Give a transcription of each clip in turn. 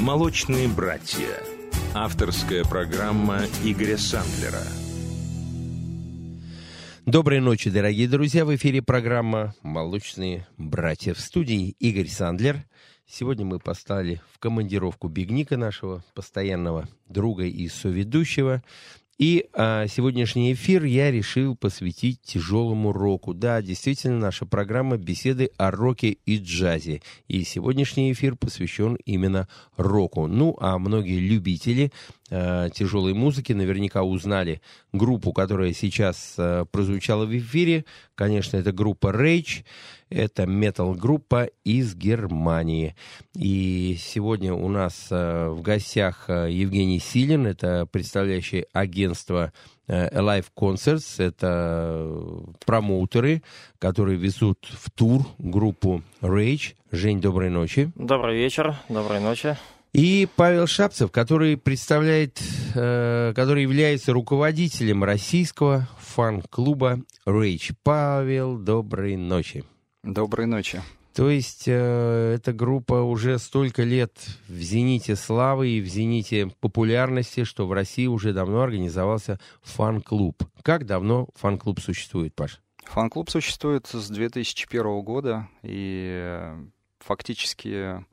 «Молочные братья». Авторская программа Игоря Сандлера. Доброй ночи, дорогие друзья. В эфире программа «Молочные братья». В студии Игорь Сандлер. Сегодня мы поставили в командировку Бигника, нашего постоянного друга и соведущего. И а, сегодняшний эфир я решил посвятить тяжелому року. Да, действительно, наша программа беседы о роке и джазе. И сегодняшний эфир посвящен именно року. Ну, а многие любители э, тяжелой музыки наверняка узнали группу, которая сейчас э, прозвучала в эфире. Конечно, это группа Rage. Это метал-группа из Германии. И сегодня у нас э, в гостях э, Евгений Силин, это представляющий агентство э, Alive Concerts. Это промоутеры, которые везут в тур группу Rage. Жень, доброй ночи. Добрый вечер, доброй ночи. И Павел Шапцев, который представляет, э, который является руководителем российского фан-клуба Rage. Павел, доброй ночи. Доброй ночи. То есть э, эта группа уже столько лет в зените славы и в зените популярности, что в России уже давно организовался фан-клуб. Как давно фан-клуб существует, Паш? Фан-клуб существует с 2001 года и э, фактически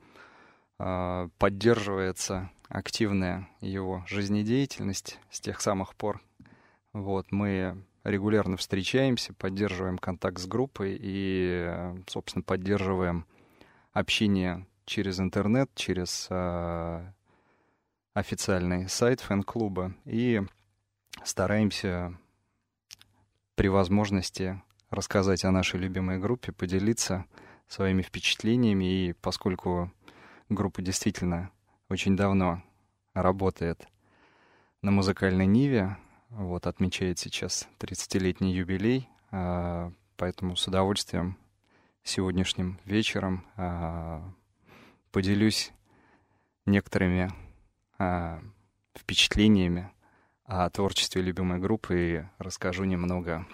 э, поддерживается активная его жизнедеятельность с тех самых пор. Вот, мы регулярно встречаемся, поддерживаем контакт с группой и, собственно, поддерживаем общение через интернет, через э, официальный сайт фэн-клуба и стараемся при возможности рассказать о нашей любимой группе, поделиться своими впечатлениями. И поскольку группа действительно очень давно работает на музыкальной ниве, вот, отмечает сейчас 30-летний юбилей, а, поэтому с удовольствием сегодняшним вечером а, поделюсь некоторыми а, впечатлениями о творчестве любимой группы и расскажу немного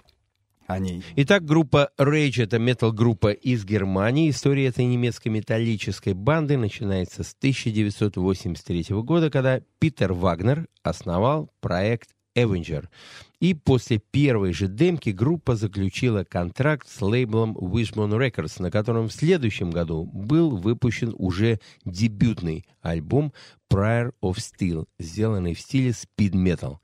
о ней. Итак, группа Rage — это метал-группа из Германии. История этой немецкой металлической банды начинается с 1983 года, когда Питер Вагнер основал проект Avenger. И после первой же демки группа заключила контракт с лейблом Wishbone Records, на котором в следующем году был выпущен уже дебютный альбом Prior of Steel, сделанный в стиле speed metal.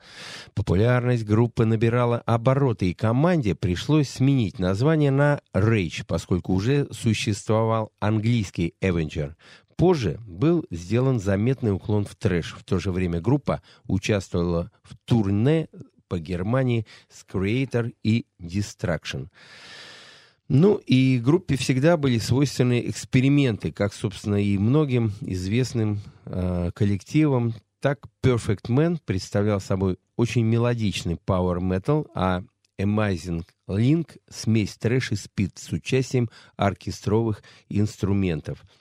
Популярность группы набирала обороты, и команде пришлось сменить название на Rage, поскольку уже существовал английский Avenger. Позже был сделан заметный уклон в трэш. В то же время группа участвовала в турне по Германии с Creator и Distraction. Ну и группе всегда были свойственны эксперименты, как, собственно, и многим известным э, коллективам. Так Perfect Man представлял собой очень мелодичный power metal, а Amazing Link — смесь трэш и спид с участием оркестровых инструментов —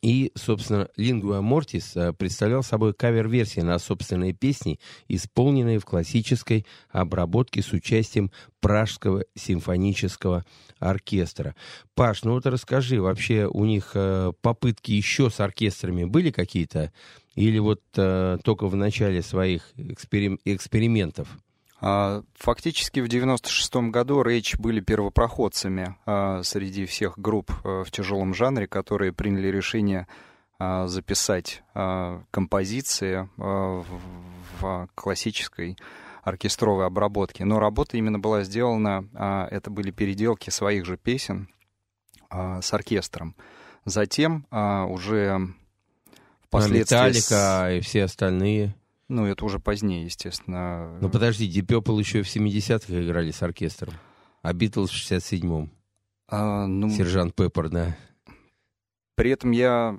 и, собственно, Lingua Mortis э, представлял собой кавер-версии на собственные песни, исполненные в классической обработке с участием Пражского симфонического оркестра. Паш, ну вот расскажи, вообще у них э, попытки еще с оркестрами были какие-то? Или вот э, только в начале своих эксперим- экспериментов? А, фактически в 96 году Рейч были первопроходцами а, среди всех групп а, в тяжелом жанре, которые приняли решение записать композиции в классической оркестровой обработке. Но работа именно была сделана, это были переделки своих же песен с оркестром. Затем уже впоследствии... Металлика и все остальные. Ну, это уже позднее, естественно. Ну, подожди, Deep Purple еще в 70-х играли с оркестром, а Битлз в 67-м. А, ну, Сержант Пеппер, да. При этом я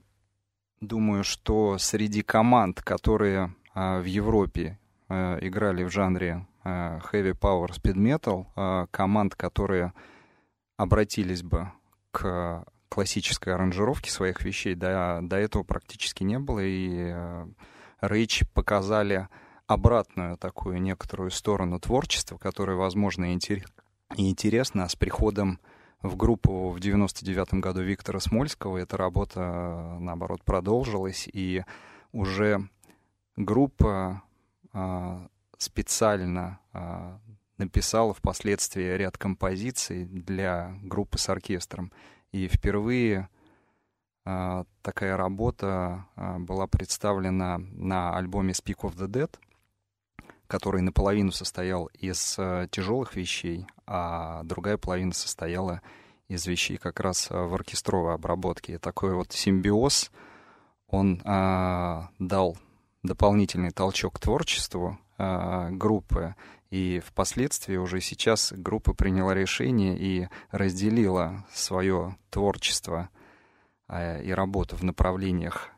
думаю, что среди команд, которые а, в Европе а, играли в жанре а, heavy power speed metal, а, команд, которые обратились бы к классической аранжировке своих вещей, до, до этого практически не было, и а, Рейч показали обратную такую некоторую сторону творчества, которая, возможно, интересна, с приходом в группу в 99 году Виктора Смольского. Эта работа, наоборот, продолжилась, и уже группа а, специально а, написала впоследствии ряд композиций для группы с оркестром. И впервые такая работа была представлена на альбоме Speak of the Dead, который наполовину состоял из тяжелых вещей, а другая половина состояла из вещей как раз в оркестровой обработке. И такой вот симбиоз, он а, дал дополнительный толчок творчеству э, группы, и впоследствии уже сейчас группа приняла решение и разделила свое творчество э, и работу в направлениях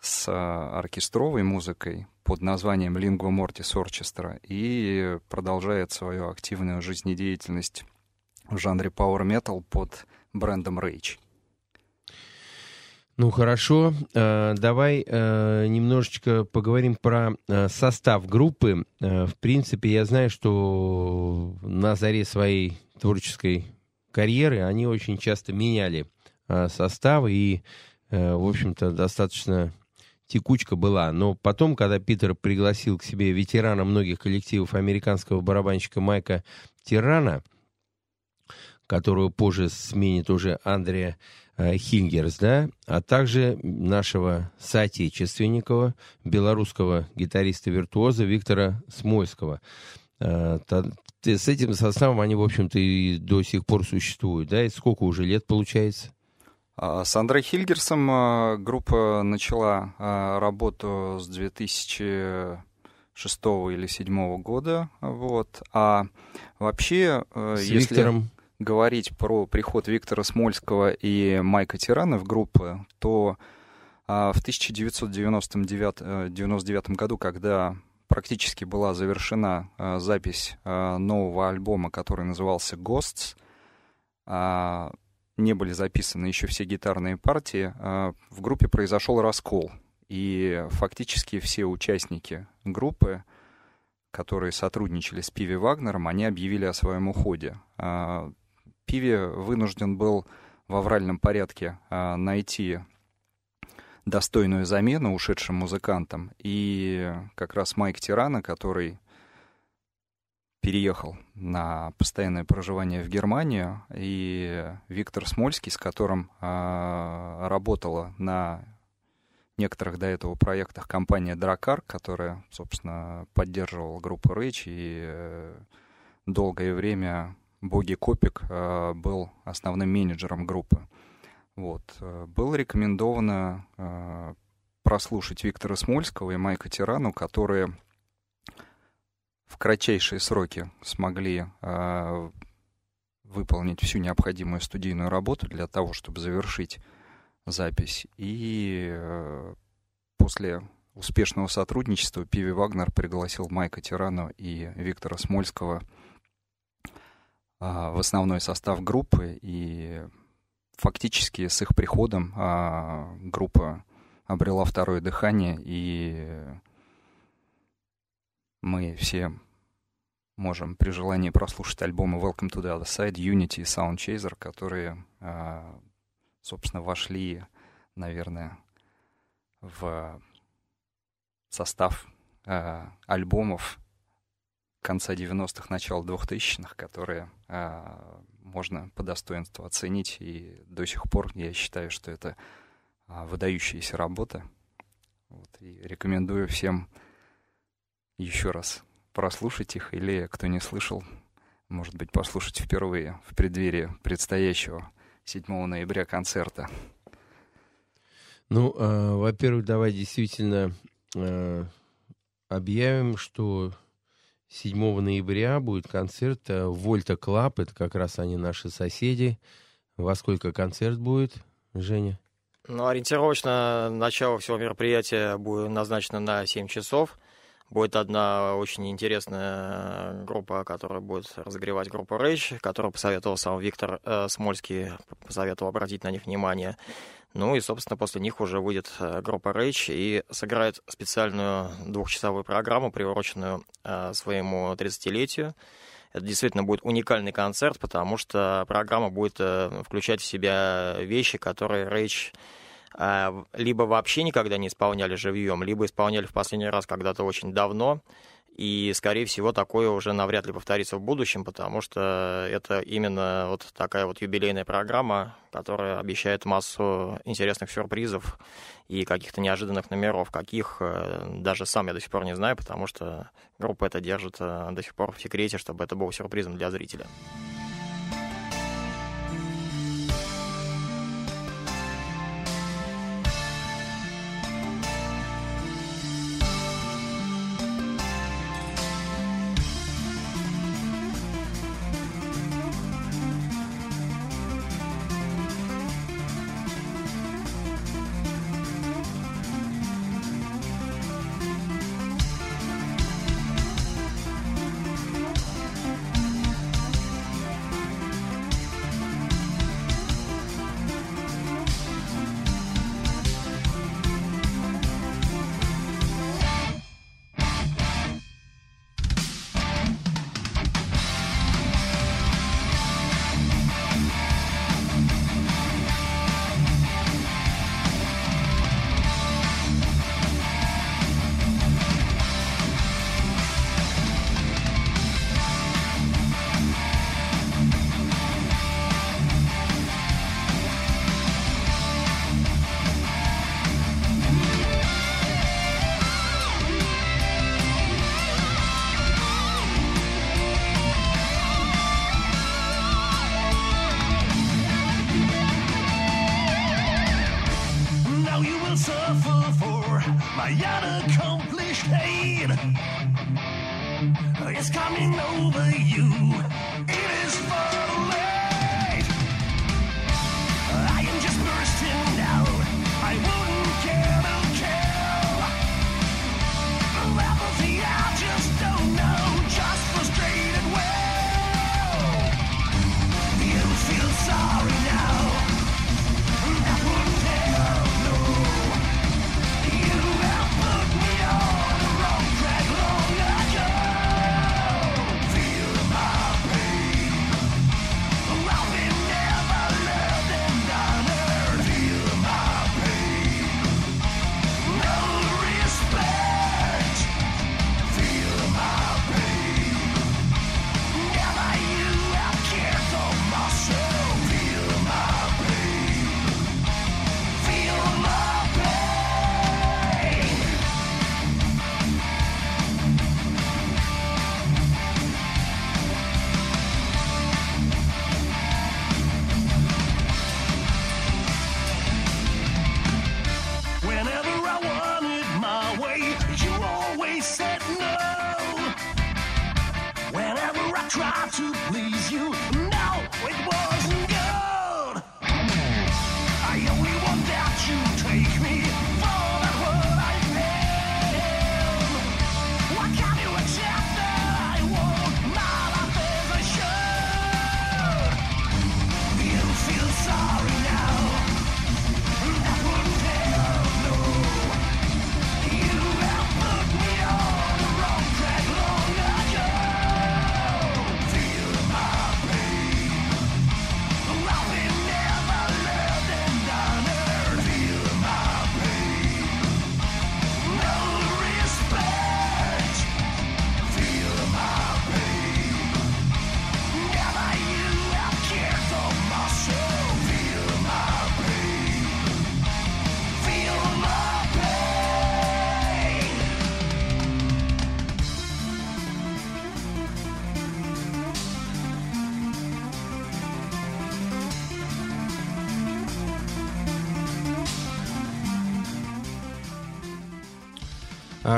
с оркестровой музыкой под названием Lingua Mortis Orchestra и продолжает свою активную жизнедеятельность в жанре Power Metal под брендом Rage. Ну хорошо, э, давай немножечко поговорим про состав группы. В принципе, я знаю, что на заре своей творческой карьеры они очень часто меняли составы и, в общем-то, достаточно текучка была. Но потом, когда Питер пригласил к себе ветерана многих коллективов американского барабанщика Майка Тирана, которого позже сменит уже Андрея Э, Хильгерс, да, а также нашего соотечественника, белорусского гитариста-виртуоза Виктора Смольского. Э, с этим составом они, в общем-то, и до сих пор существуют, да, и сколько уже лет получается? А, с Андре Хильгерсом э, группа начала работу с 2006 или 2007 года, вот, а вообще... С если... Виктором. говорить про приход Виктора Смольского и Майка Тирана в группы, то а, в 1999 э, году, когда практически была завершена а, запись а, нового альбома, который назывался «Ghosts», не были записаны еще все гитарные партии, в группе произошел раскол. И фактически все участники группы, которые сотрудничали с Пиви Вагнером, они объявили о своем уходе. Пиви вынужден был в авральном порядке а, найти достойную замену ушедшим музыкантам. И как раз Майк Тирана, который переехал на постоянное проживание в Германию, и Виктор Смольский, с которым э, работала на некоторых до этого проектах компания Дракар, которая, собственно, поддерживала группу Рэйч и э, долгое время Боги Копик э, был основным менеджером группы. Вот. Э, было рекомендовано э, прослушать Виктора Смольского и Майка Тирану, которые в кратчайшие сроки смогли выполнить всю необходимую студийную работу для того, чтобы завершить запись. И после успешного сотрудничества Пиви Вагнер пригласил Майка Тирану и Виктора Смольского – а, в основной состав группы, и фактически с их приходом группа обрела второе дыхание, и мы все можем при желании прослушать альбомы Welcome to the Other Side, Unity и Sound Chaser, которые, а, собственно, вошли, наверное, в состав альбомов конца 90-х, начала 2000-х, которые а, можно по достоинству оценить. И до сих пор я считаю, что это а, выдающиеся работы. Вот, и рекомендую всем еще раз прослушать их, или кто не слышал, может быть, послушать впервые в преддверии предстоящего 7 ноября концерта. Ну, э, во-первых, давай действительно э, объявим, что 7 ноября будет концерт в Volta Club. Это как раз они наши соседи. Во сколько концерт будет, Женя? Ну, ориентировочно начало всего мероприятия будет назначено на 7 часов. Будет одна очень интересная группа, которая будет разогревать группу Rage, которую посоветовал сам Виктор э, Смольский, посоветовал обратить на них внимание. Ну и, собственно, после них уже выйдет э, группа Rage и сыграет специальную двухчасовую программу, приуроченную э, своему 30-летию. это действительно будет уникальный концерт, потому что программа будет э, включать в себя вещи, которые э, либо вообще никогда не исполняли живьем, либо исполняли в последний раз когда-то очень давно. И, скорее всего, такое уже навряд ли повторится в будущем, потому что это именно вот такая вот юбилейная программа, которая обещает массу интересных сюрпризов и каких-то неожиданных номеров, каких э, даже сам я до сих пор не знаю, потому что группа это держит э, до сих пор в секрете, чтобы это было сюрпризом для зрителя.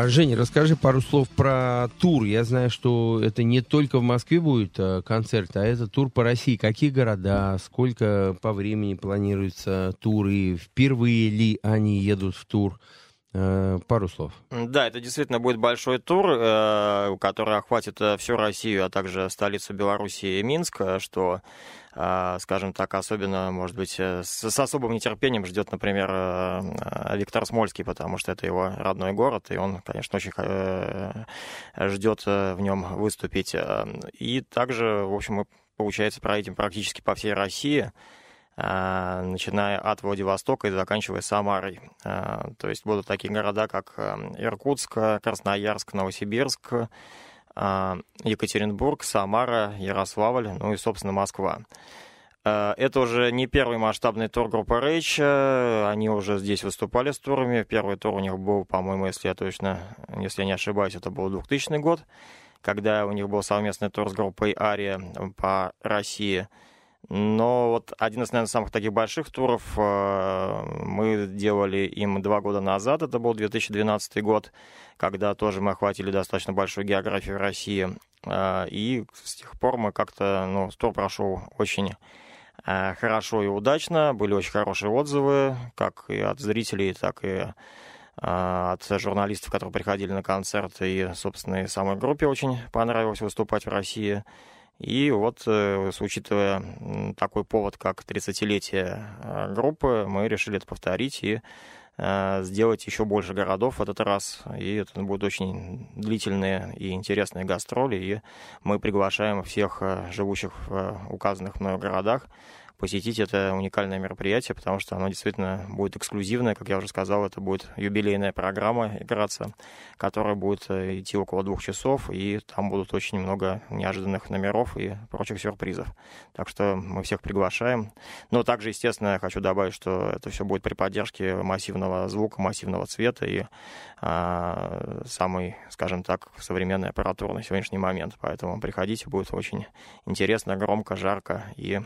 Женя, расскажи пару слов про тур. Я знаю, что это не только в Москве будет а, концерт, а это тур по России. Какие города, сколько по времени планируются туры, впервые ли они едут в тур? Э, пару слов. Да, это действительно будет большой тур, э, который охватит э, всю Россию, а также столицу Беларуси Минск, что, скажем так, особенно, может быть, с особым нетерпением ждет, например, Виктор Смольский, потому что это его родной город, и он, конечно, очень ждет в нем выступить. И также, в общем, мы, получается, проедем практически по всей России. А, начиная от Владивостока и заканчивая Самарой. А, то есть будут такие города, как эм, Иркутск, Красноярск, Новосибирск, а, Екатеринбург, Самара, Ярославль, ну и, собственно, Москва. Это уже не первый масштабный тур группы Rage. Они уже здесь выступали с турами. Первый тур у них был, по-моему, если я точно, если я не ошибаюсь, это был 2000 год, когда у них был совместный тур с группой Ария по России – но вот один из, наверное, самых таких больших туров э, мы делали им два года назад, это был 2012 год, когда тоже мы охватили достаточно большую географию России. Э, и с тех пор мы как-то, ну, тур прошел очень э, хорошо и удачно, были очень хорошие отзывы, как и от зрителей, так и от журналистов, которые приходили на концерт, и, собственно, и самой группе очень понравилось выступать в России. И вот, э, учитывая такой повод, как 30-летие э, группы, мы решили это повторить и э, сделать еще больше городов в этот раз. И это будут очень длительные и интересные гастроли. И мы приглашаем всех живущих в указанных мною городах посетить это уникальное мероприятие, потому что оно действительно будет эксклюзивное, как я уже сказал, это будет юбилейная программа играться, которая будет э, идти около двух часов, и там будут очень много неожиданных номеров и прочих сюрпризов. Так что мы всех приглашаем. Но также, естественно, я хочу добавить, что это все будет при поддержке массивного звука, массивного цвета и а, самой, скажем так, современной аппаратуры на сегодняшний момент. Поэтому приходите, будет очень интересно, громко, жарко и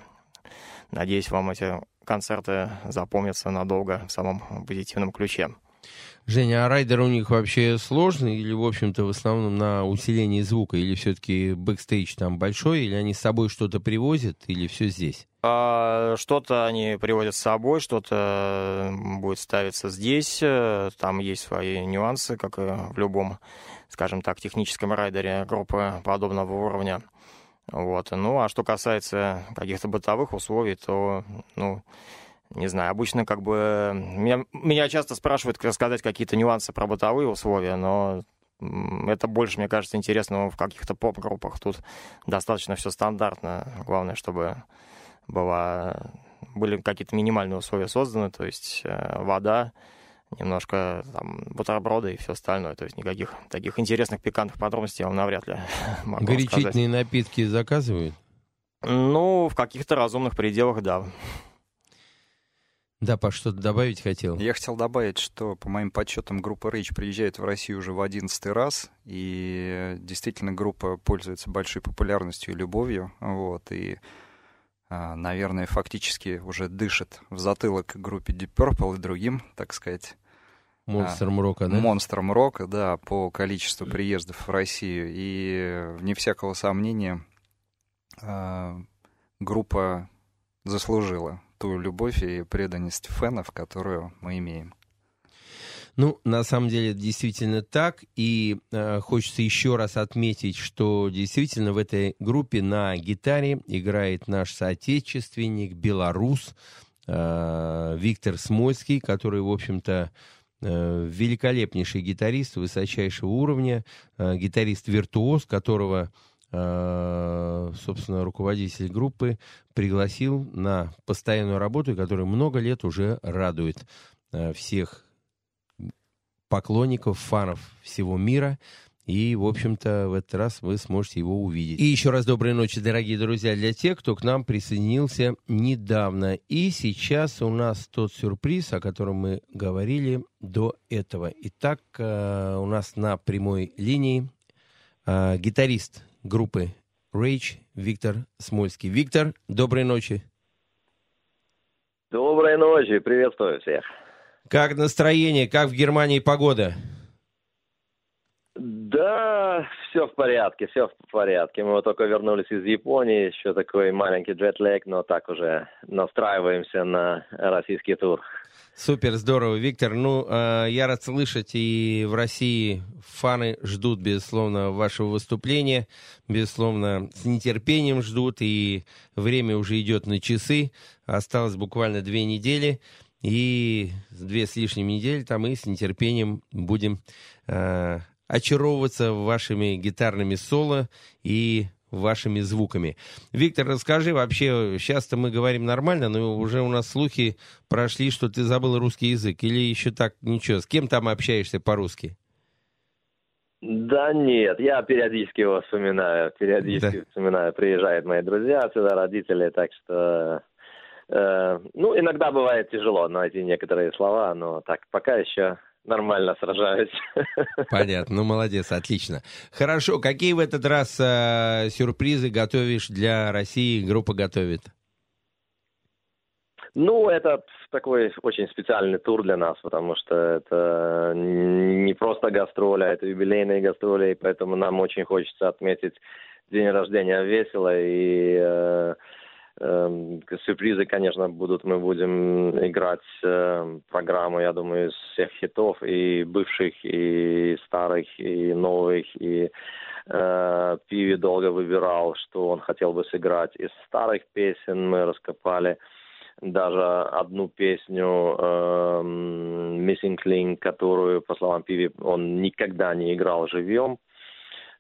Надеюсь, вам эти концерты запомнятся надолго в самом позитивном ключе. Женя, а райдер у них вообще сложный или, в общем-то, в основном на усилении звука? Или все-таки бэкстейдж там большой? Или они с собой что-то привозят? Или все здесь? А, что-то они привозят с собой, что-то будет ставиться здесь. Там есть свои нюансы, как и в любом, скажем так, техническом райдере группы подобного уровня. Вот. Ну, а что касается каких-то бытовых условий, то, ну, не знаю, обычно как бы... Меня, меня часто спрашивают рассказать какие-то нюансы про бытовые условия, но это больше, мне кажется, интересно в каких-то поп-группах. Тут достаточно все стандартно. Главное, чтобы была, были какие-то минимальные условия созданы, то есть э, вода, немножко там бутерброды и все остальное. То есть никаких таких интересных пикантных подробностей я вам навряд ли могу Горячительные сказать. напитки заказывают? Ну, в каких-то разумных пределах, да. Да, Паш, что-то добавить хотел? Я хотел добавить, что, по моим подсчетам, группа Rage приезжает в Россию уже в одиннадцатый раз, и действительно группа пользуется большой популярностью и любовью, вот, и наверное, фактически уже дышит в затылок группе Deep Purple и другим, так сказать, Монстром рока, да? Монстром рока, да, по количеству приездов в Россию. И, вне всякого сомнения, а, группа заслужила ту любовь и преданность фенов, которую мы имеем. Ну, на самом деле, действительно так. И э, хочется еще раз отметить, что действительно в этой группе на гитаре играет наш соотечественник, белорус э, Виктор Смольский, который, в общем-то, э, великолепнейший гитарист высочайшего уровня, э, гитарист-виртуоз, которого э, собственно, руководитель группы пригласил на постоянную работу, которая много лет уже радует э, всех поклонников, фанов всего мира. И, в общем-то, в этот раз вы сможете его увидеть. И еще раз доброй ночи, дорогие друзья, для тех, кто к нам присоединился недавно. И сейчас у нас тот сюрприз, о котором мы говорили до этого. Итак, э, у нас на прямой линии э, гитарист группы Rage Виктор Смольский. Виктор, доброй ночи. Доброй ночи, приветствую всех. Как настроение, как в Германии погода? Да все в порядке, все в порядке. Мы вот только вернулись из Японии, еще такой маленький джетлэг, но так уже настраиваемся на российский тур. Супер, здорово, Виктор. Ну, э, я рад слышать, и в России фаны ждут, безусловно, вашего выступления, безусловно, с нетерпением ждут, и время уже идет на часы. Осталось буквально две недели, и две с лишним недели там мы с нетерпением будем э, очаровываться вашими гитарными соло и вашими звуками. Виктор, расскажи вообще, сейчас-то мы говорим нормально, но уже у нас слухи прошли, что ты забыл русский язык, или еще так ничего? С кем там общаешься по-русски? Да нет, я периодически его вспоминаю, периодически да. вспоминаю. Приезжают мои друзья отсюда, родители, так что... Э, ну, иногда бывает тяжело найти некоторые слова, но так, пока еще нормально сражаюсь. Понятно, ну молодец, отлично. Хорошо, какие в этот раз э, сюрпризы готовишь для России, группа готовит? Ну, это такой очень специальный тур для нас, потому что это не просто гастроли, а это юбилейные гастроли, и поэтому нам очень хочется отметить день рождения весело и э, сюрпризы, конечно, будут. Мы будем играть э, программу, я думаю, из всех хитов, и бывших, и старых, и новых. И э, Пиви долго выбирал, что он хотел бы сыграть. Из старых песен мы раскопали даже одну песню э, Missing Link, которую, по словам Пиви, он никогда не играл живьем.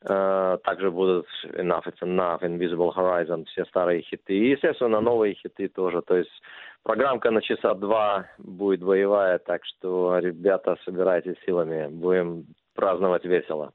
Э, также будут Enough It's Enough, Invisible Horizon, все старые хиты. И, естественно, новые хиты тоже. То есть программка на часа два будет боевая, так что, ребята, собирайтесь силами. Будем праздновать весело.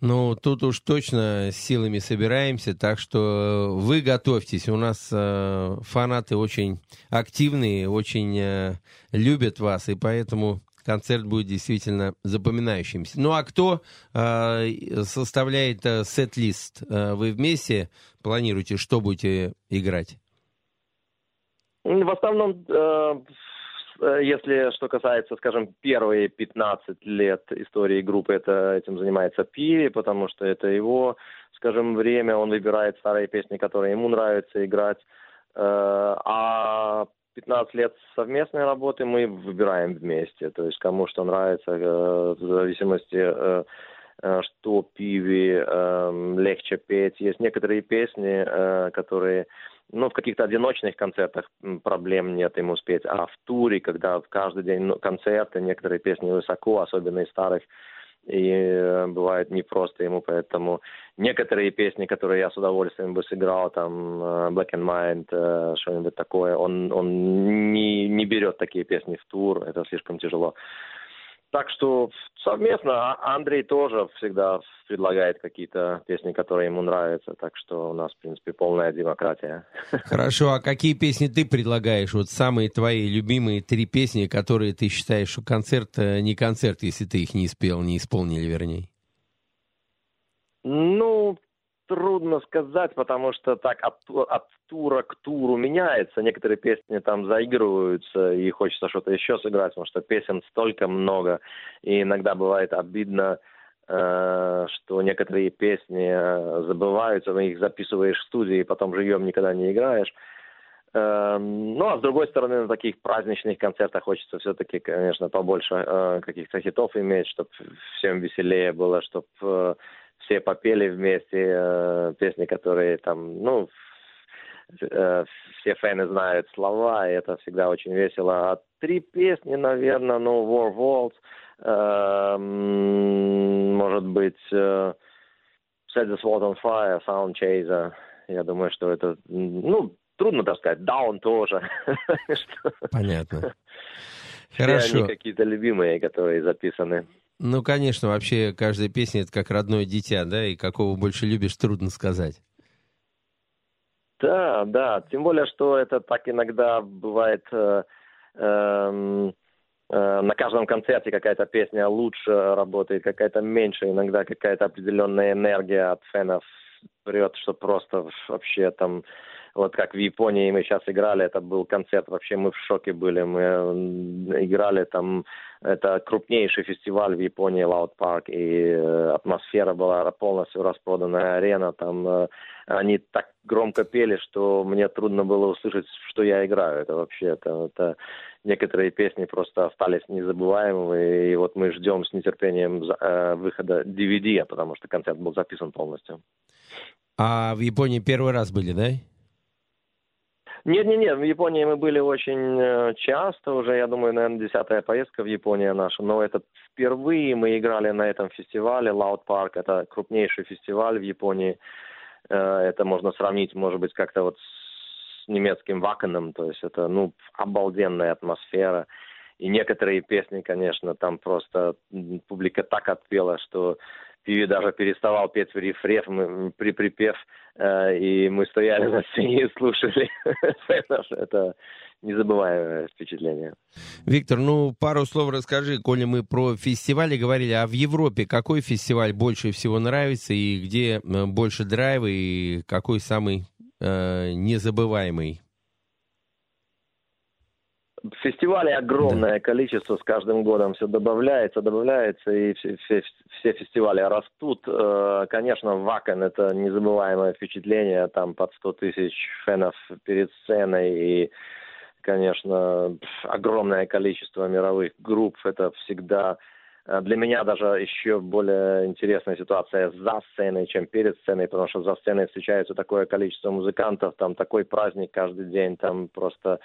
Ну, тут уж точно силами собираемся, так что вы готовьтесь. У нас э, фанаты очень активные, очень э, любят вас, и поэтому концерт будет действительно запоминающимся. Ну а кто э, составляет э, сет-лист? Э, вы вместе планируете, что будете играть? В основном, э, э если что касается, скажем, первые 15 лет истории группы, это этим занимается Пири, потому что это его, скажем, время, он выбирает старые песни, которые ему нравится играть. Э, а 15 лет совместной работы мы выбираем вместе. То есть кому что нравится, э, в зависимости, э, э, что пиви эм, легче петь. Есть некоторые песни, которые ну, в каких-то одиночных концертах проблем нет ему спеть, а в туре, когда каждый день ну, концерты, некоторые песни высоко, особенно из старых и э, бывает непросто ему, поэтому некоторые песни, которые я с удовольствием бы сыграл, там э, Black and Mind, э, что-нибудь такое, он, он не, не берет такие песни в тур, это слишком тяжело. Так что совместно а Андрей тоже всегда предлагает какие-то песни, которые ему нравятся. Так что у нас, в принципе, полная демократия. Хорошо, а какие песни ты предлагаешь? Вот самые твои любимые три песни, которые ты считаешь, что концерт э, не концерт, если ты их не спел, не исполнили, вернее? Ну, трудно сказать, потому что так от, от тура к туру меняется. Некоторые песни там заигрываются, и хочется что-то еще сыграть, потому что песен столько много. И иногда бывает обидно, э, что некоторые песни э, забываются, но их записываешь в студии, потом живьем никогда не играешь. Э, ну, а с другой стороны, на таких праздничных концертах хочется все-таки, конечно, побольше каких-то хитов иметь, чтобы всем веселее было, чтобы все попели вместе э, песни, которые там, ну, э, все фэны знают слова, и это всегда очень весело. А три песни, наверное, ну, War Waltz, э, может быть, э, Set the Sword on Fire, Sound Chaser. Я думаю, что это, ну, трудно так сказать, Down тоже. Понятно. Хорошо. Все они какие-то любимые, которые записаны. Ну, конечно, вообще каждая песня это как родное дитя, да, и какого больше любишь, трудно сказать. Да, да, тем более, что это так иногда бывает э, э, э, на каждом концерте какая-то песня лучше работает, какая-то меньше, иногда какая-то определенная энергия от фенов прет, что просто вообще там вот как в Японии мы сейчас играли, это был концерт, вообще мы в шоке были, мы играли там, это крупнейший фестиваль в Японии, Loud Park, и э, атмосфера была полностью распроданная арена, там э, они так громко пели, что мне трудно было услышать, что я играю, это вообще, это, это некоторые песни просто остались незабываемыми, и вот мы ждем с нетерпением э, выхода DVD, потому что концерт был записан полностью. А в Японии первый раз были, да? Нет, нет, нет, в Японии мы были очень э, часто, уже, я думаю, наверное, десятая поездка в Японию наша, но это впервые мы играли на этом фестивале, Loud Park, это крупнейший фестиваль в Японии, э, это можно сравнить, может быть, как-то вот с немецким Вакеном, то есть это, ну, обалденная атмосфера, и некоторые песни, конечно, там просто публика так отпела, что Пиви даже переставал петь в рефрев, мы, при припев, э, и мы стояли на сцене и слушали. Это незабываемое впечатление. Виктор, ну пару слов расскажи, коли мы про фестивали говорили, а в Европе какой фестиваль больше всего нравится и где э, больше драйва и какой самый э, незабываемый? Фестивалей огромное да. количество, с каждым годом все добавляется, добавляется, и все, все, все фестивали растут. Э, конечно, Вакен – это незабываемое впечатление, там под 100 тысяч фенов перед сценой, и, конечно, огромное количество мировых групп, это всегда э, для меня даже еще более интересная ситуация за сценой, чем перед сценой, потому что за сценой встречается такое количество музыкантов, там такой праздник каждый день, там просто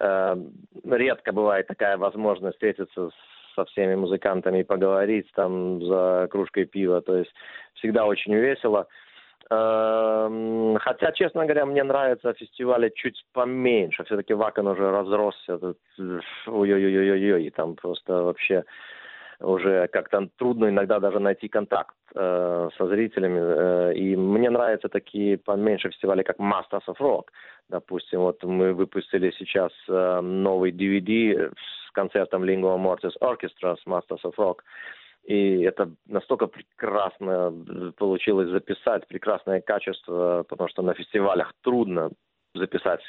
редко бывает такая возможность встретиться со всеми музыкантами и поговорить там за кружкой пива. То есть всегда очень весело. Эм, хотя, честно говоря, мне нравятся фестивали чуть поменьше. Все-таки Вакан уже разросся. Ой-ой-ой-ой-ой. Там просто вообще уже как-то трудно иногда даже найти контакт э, со зрителями. Э, и мне нравятся такие поменьше фестивали, как Masters of Rock. Допустим, вот мы выпустили сейчас э, новый DVD с концертом Lingua Mortis Orchestra с Masters of Rock. И это настолько прекрасно получилось записать, прекрасное качество, потому что на фестивалях трудно записать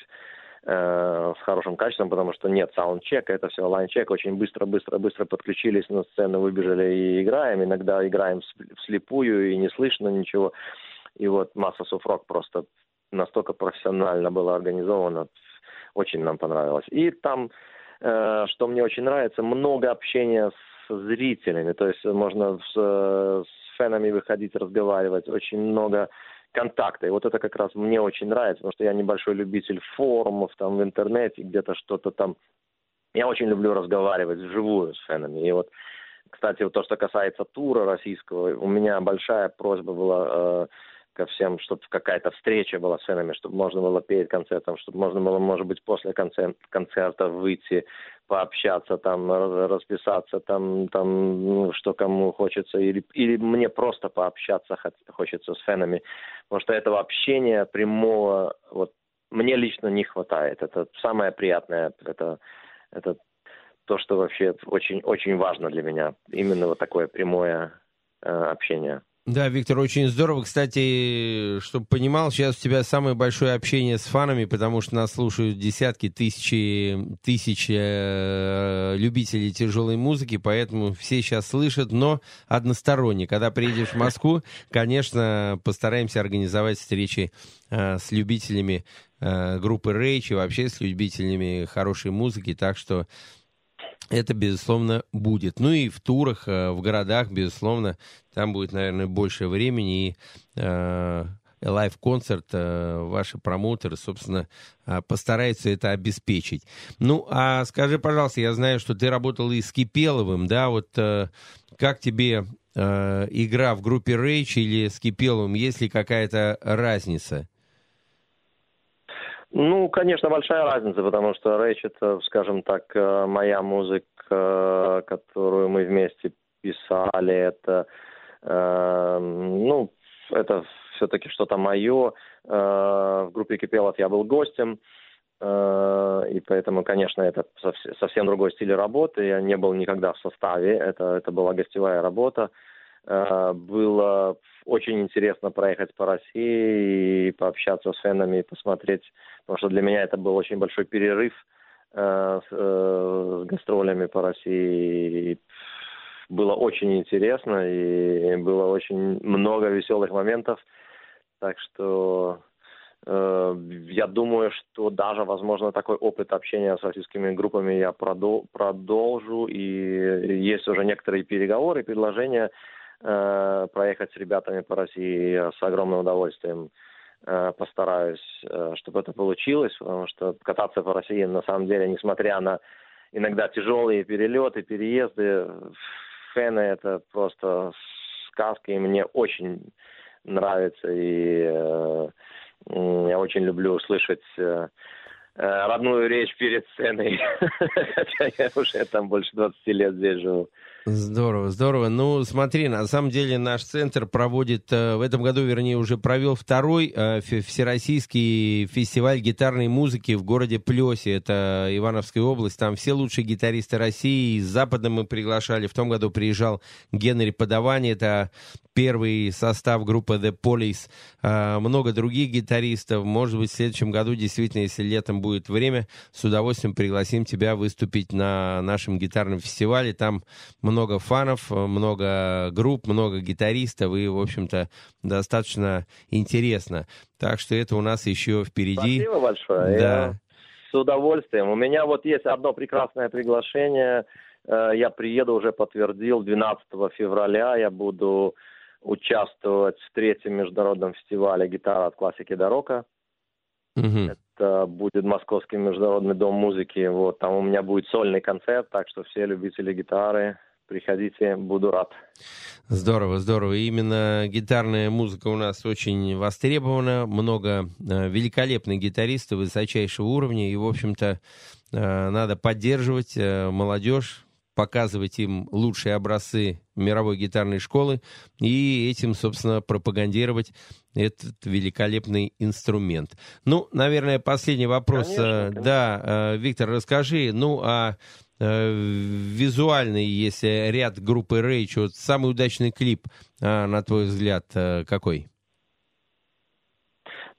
э, с хорошим качеством, потому что нет саундчека, это все лайнчек, очень быстро-быстро-быстро подключились на сцену, выбежали и играем, иногда играем вслепую и не слышно ничего. И вот масса суфрок просто настолько профессионально было организовано, очень нам понравилось. И там, э, что мне очень нравится, много общения с зрителями, то есть можно с, с фенами выходить, разговаривать, очень много контакта. И вот это как раз мне очень нравится, потому что я небольшой любитель форумов там в интернете, где-то что-то там. Я очень люблю разговаривать вживую с фенами. И вот, кстати, вот то, что касается тура российского, у меня большая просьба была э, ко всем, чтобы какая-то встреча была с фенами, чтобы можно было перед концертом, чтобы можно было, может быть, после концерта, концерта выйти, пообщаться, там, расписаться, там, там, ну, что кому хочется, или, или мне просто пообщаться хочется с фенами, потому что этого общения прямого, вот, мне лично не хватает. Это самое приятное, это, это то, что вообще очень, очень важно для меня. Именно вот такое прямое э, общение. Да, Виктор, очень здорово. Кстати, чтобы понимал, сейчас у тебя самое большое общение с фанами, потому что нас слушают десятки, тысячи, тысячи э, любителей тяжелой музыки, поэтому все сейчас слышат, но односторонне. Когда приедешь в Москву, конечно, постараемся организовать встречи э, с любителями э, группы Рейч и вообще с любителями хорошей музыки, так что это, безусловно, будет. Ну и в турах, э, в городах, безусловно, там будет, наверное, больше времени. И э, лайв-концерт, э, ваши промоутеры, собственно, э, постараются это обеспечить. Ну, а скажи, пожалуйста, я знаю, что ты работал и с Кипеловым, да, вот э, как тебе э, игра в группе Рейч или с Кипеловым, есть ли какая-то разница? Ну, конечно, большая разница, потому что Рэйч это, скажем так, э, моя музыка, которую мы вместе писали, это, э, ну, это все-таки что-то мое. Э, в группе Кипелов я был гостем, и поэтому, конечно, это совсем другой стиль работы. Я не был никогда в составе, это, это была гостевая работа. Было очень интересно проехать по России и пообщаться с фенами, и посмотреть, потому что для меня это был очень большой перерыв с, с гастролями по России. Было очень интересно и было очень много веселых моментов. Так что э, я думаю, что даже, возможно, такой опыт общения с российскими группами я продол- продолжу. И есть уже некоторые переговоры, предложения э, проехать с ребятами по России. С огромным удовольствием э, постараюсь, э, чтобы это получилось, потому что кататься по России, на самом деле, несмотря на иногда тяжелые перелеты, переезды, фэны это просто сказка, и мне очень нравится, и э, я очень люблю услышать э, э родную речь перед сценой, хотя я уже там больше 20 лет здесь живу. Здорово, здорово. Ну, смотри, на самом деле наш центр проводит, э, в этом году, вернее, уже провел второй э, всероссийский фестиваль гитарной музыки в городе Плесе, это Ивановская область. Там все лучшие гитаристы России, из Запада мы приглашали. В том году приезжал Генри Подавани, это первый состав группы The Police, э, много других гитаристов. Может быть, в следующем году, действительно, если летом будет время, с удовольствием пригласим тебя выступить на нашем гитарном фестивале. Там много много фанов, много групп, много гитаристов, и, в общем-то, достаточно интересно. Так что это у нас еще впереди. Спасибо большое. Да. Я с удовольствием. У меня вот есть одно прекрасное приглашение. Э, я приеду, уже подтвердил, 12 февраля я буду участвовать в третьем международном фестивале «Гитара от классики до рока». Угу. Это будет Московский международный дом музыки. Вот там у меня будет сольный концерт, так что все любители гитары приходите, буду рад. Здорово, здорово. Именно гитарная музыка у нас очень востребована, много э, великолепных гитаристов высочайшего уровня, и, в общем-то, э, надо поддерживать э, молодежь, показывать им лучшие образцы мировой гитарной школы и этим, собственно, пропагандировать этот великолепный инструмент. Ну, наверное, последний вопрос. Конечно, конечно. Да, Виктор, расскажи, ну, а визуальный, если ряд группы Rage, вот самый удачный клип, а, на твой взгляд, э, какой?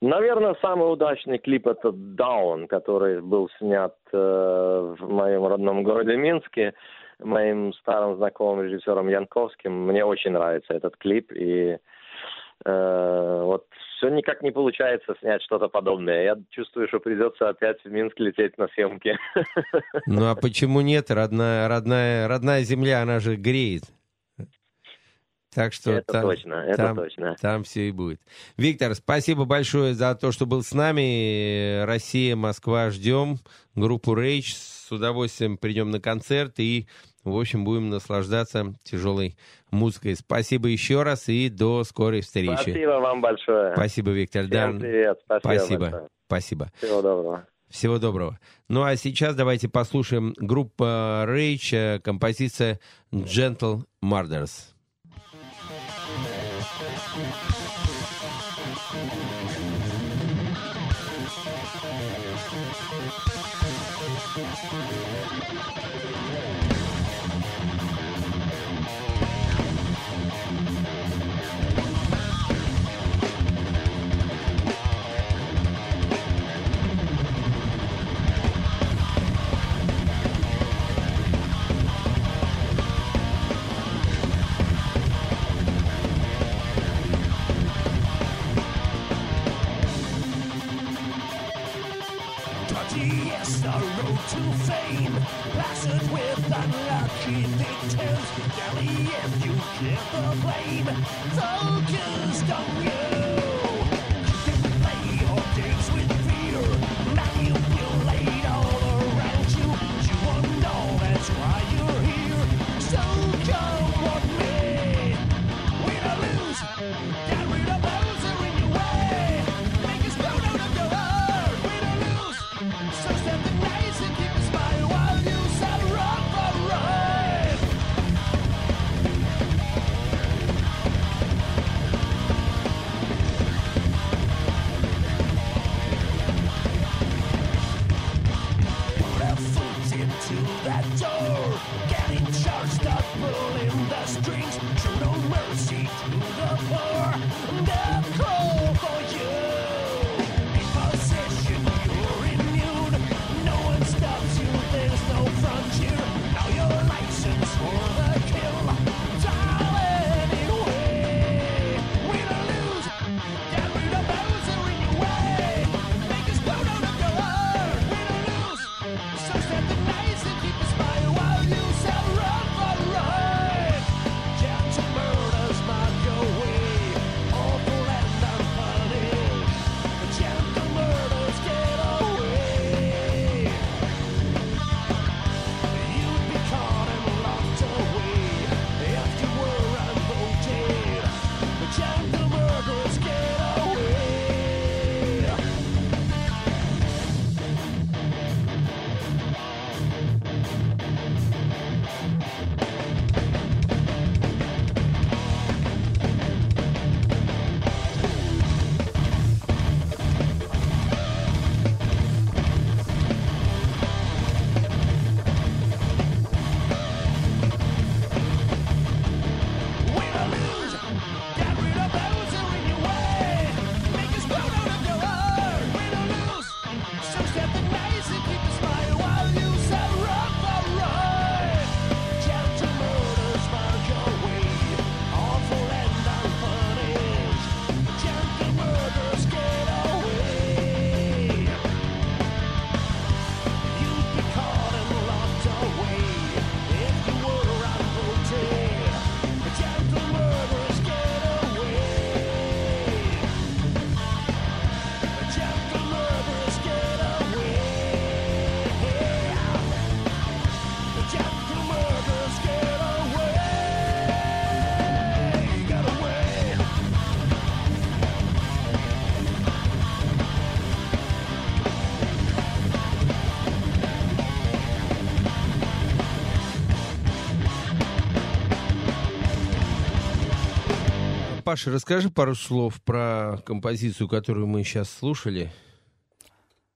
Наверное, самый удачный клип это Down, который был снят э, в моем родном городе Минске моим старым знакомым режиссером Янковским. Мне очень нравится этот клип, и э, вот все никак не получается снять что-то подобное. Я чувствую, что придется опять в Минск лететь на съемки. Ну а почему нет? Родная, родная, родная земля, она же греет. Так что это там, точно, это там, точно. Там все и будет. Виктор, спасибо большое за то, что был с нами. Россия, Москва, ждем группу Rage. С удовольствием придем на концерт и в общем, будем наслаждаться тяжелой музыкой. Спасибо еще раз и до скорой встречи. Спасибо вам большое. Спасибо, Виктор. Всем привет. Спасибо. Спасибо. Спасибо. Всего доброго. Всего доброго. Ну а сейчас давайте послушаем группа Rage, э, композиция Gentle Murders. door. Паша, расскажи пару слов про композицию, которую мы сейчас слушали.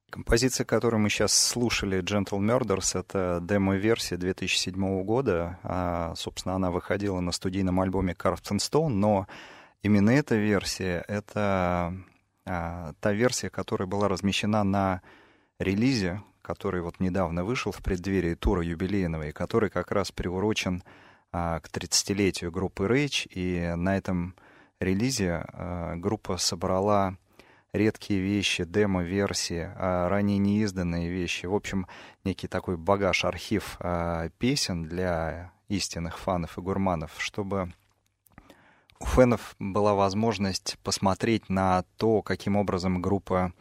Композиция, которую мы сейчас слушали, Gentle Murders, это демо-версия 2007 года. А, собственно, она выходила на студийном альбоме Carved Stone, но именно эта версия — это а, та версия, которая была размещена на релизе, который вот недавно вышел в преддверии тура юбилейного, и который как раз приурочен а, к 30-летию группы Rage, и на этом релизе а, группа собрала редкие вещи, демо-версии, а ранее неизданные вещи. В общем, некий такой багаж, архив а, песен для истинных фанов и гурманов, чтобы у фенов была возможность посмотреть на то, каким образом группа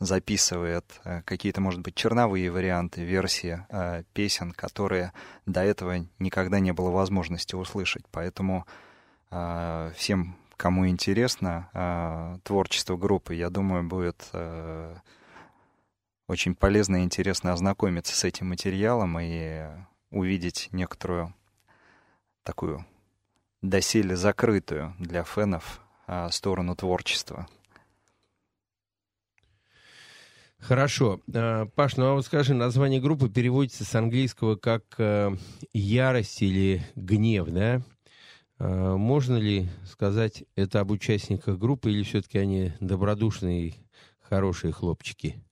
записывает какие-то, может быть, черновые варианты, версии э, песен, которые до этого никогда не было возможности услышать. Поэтому э, всем кому интересно э, творчество группы, я думаю, будет э, очень полезно и интересно ознакомиться с этим материалом и увидеть некоторую такую доселе закрытую для фенов э, сторону творчества. Хорошо. Э, Паш, ну а вот скажи, название группы переводится с английского как э, ярость или гнев, да? А, можно ли сказать это об участниках группы, или все-таки они добродушные, хорошие хлопчики?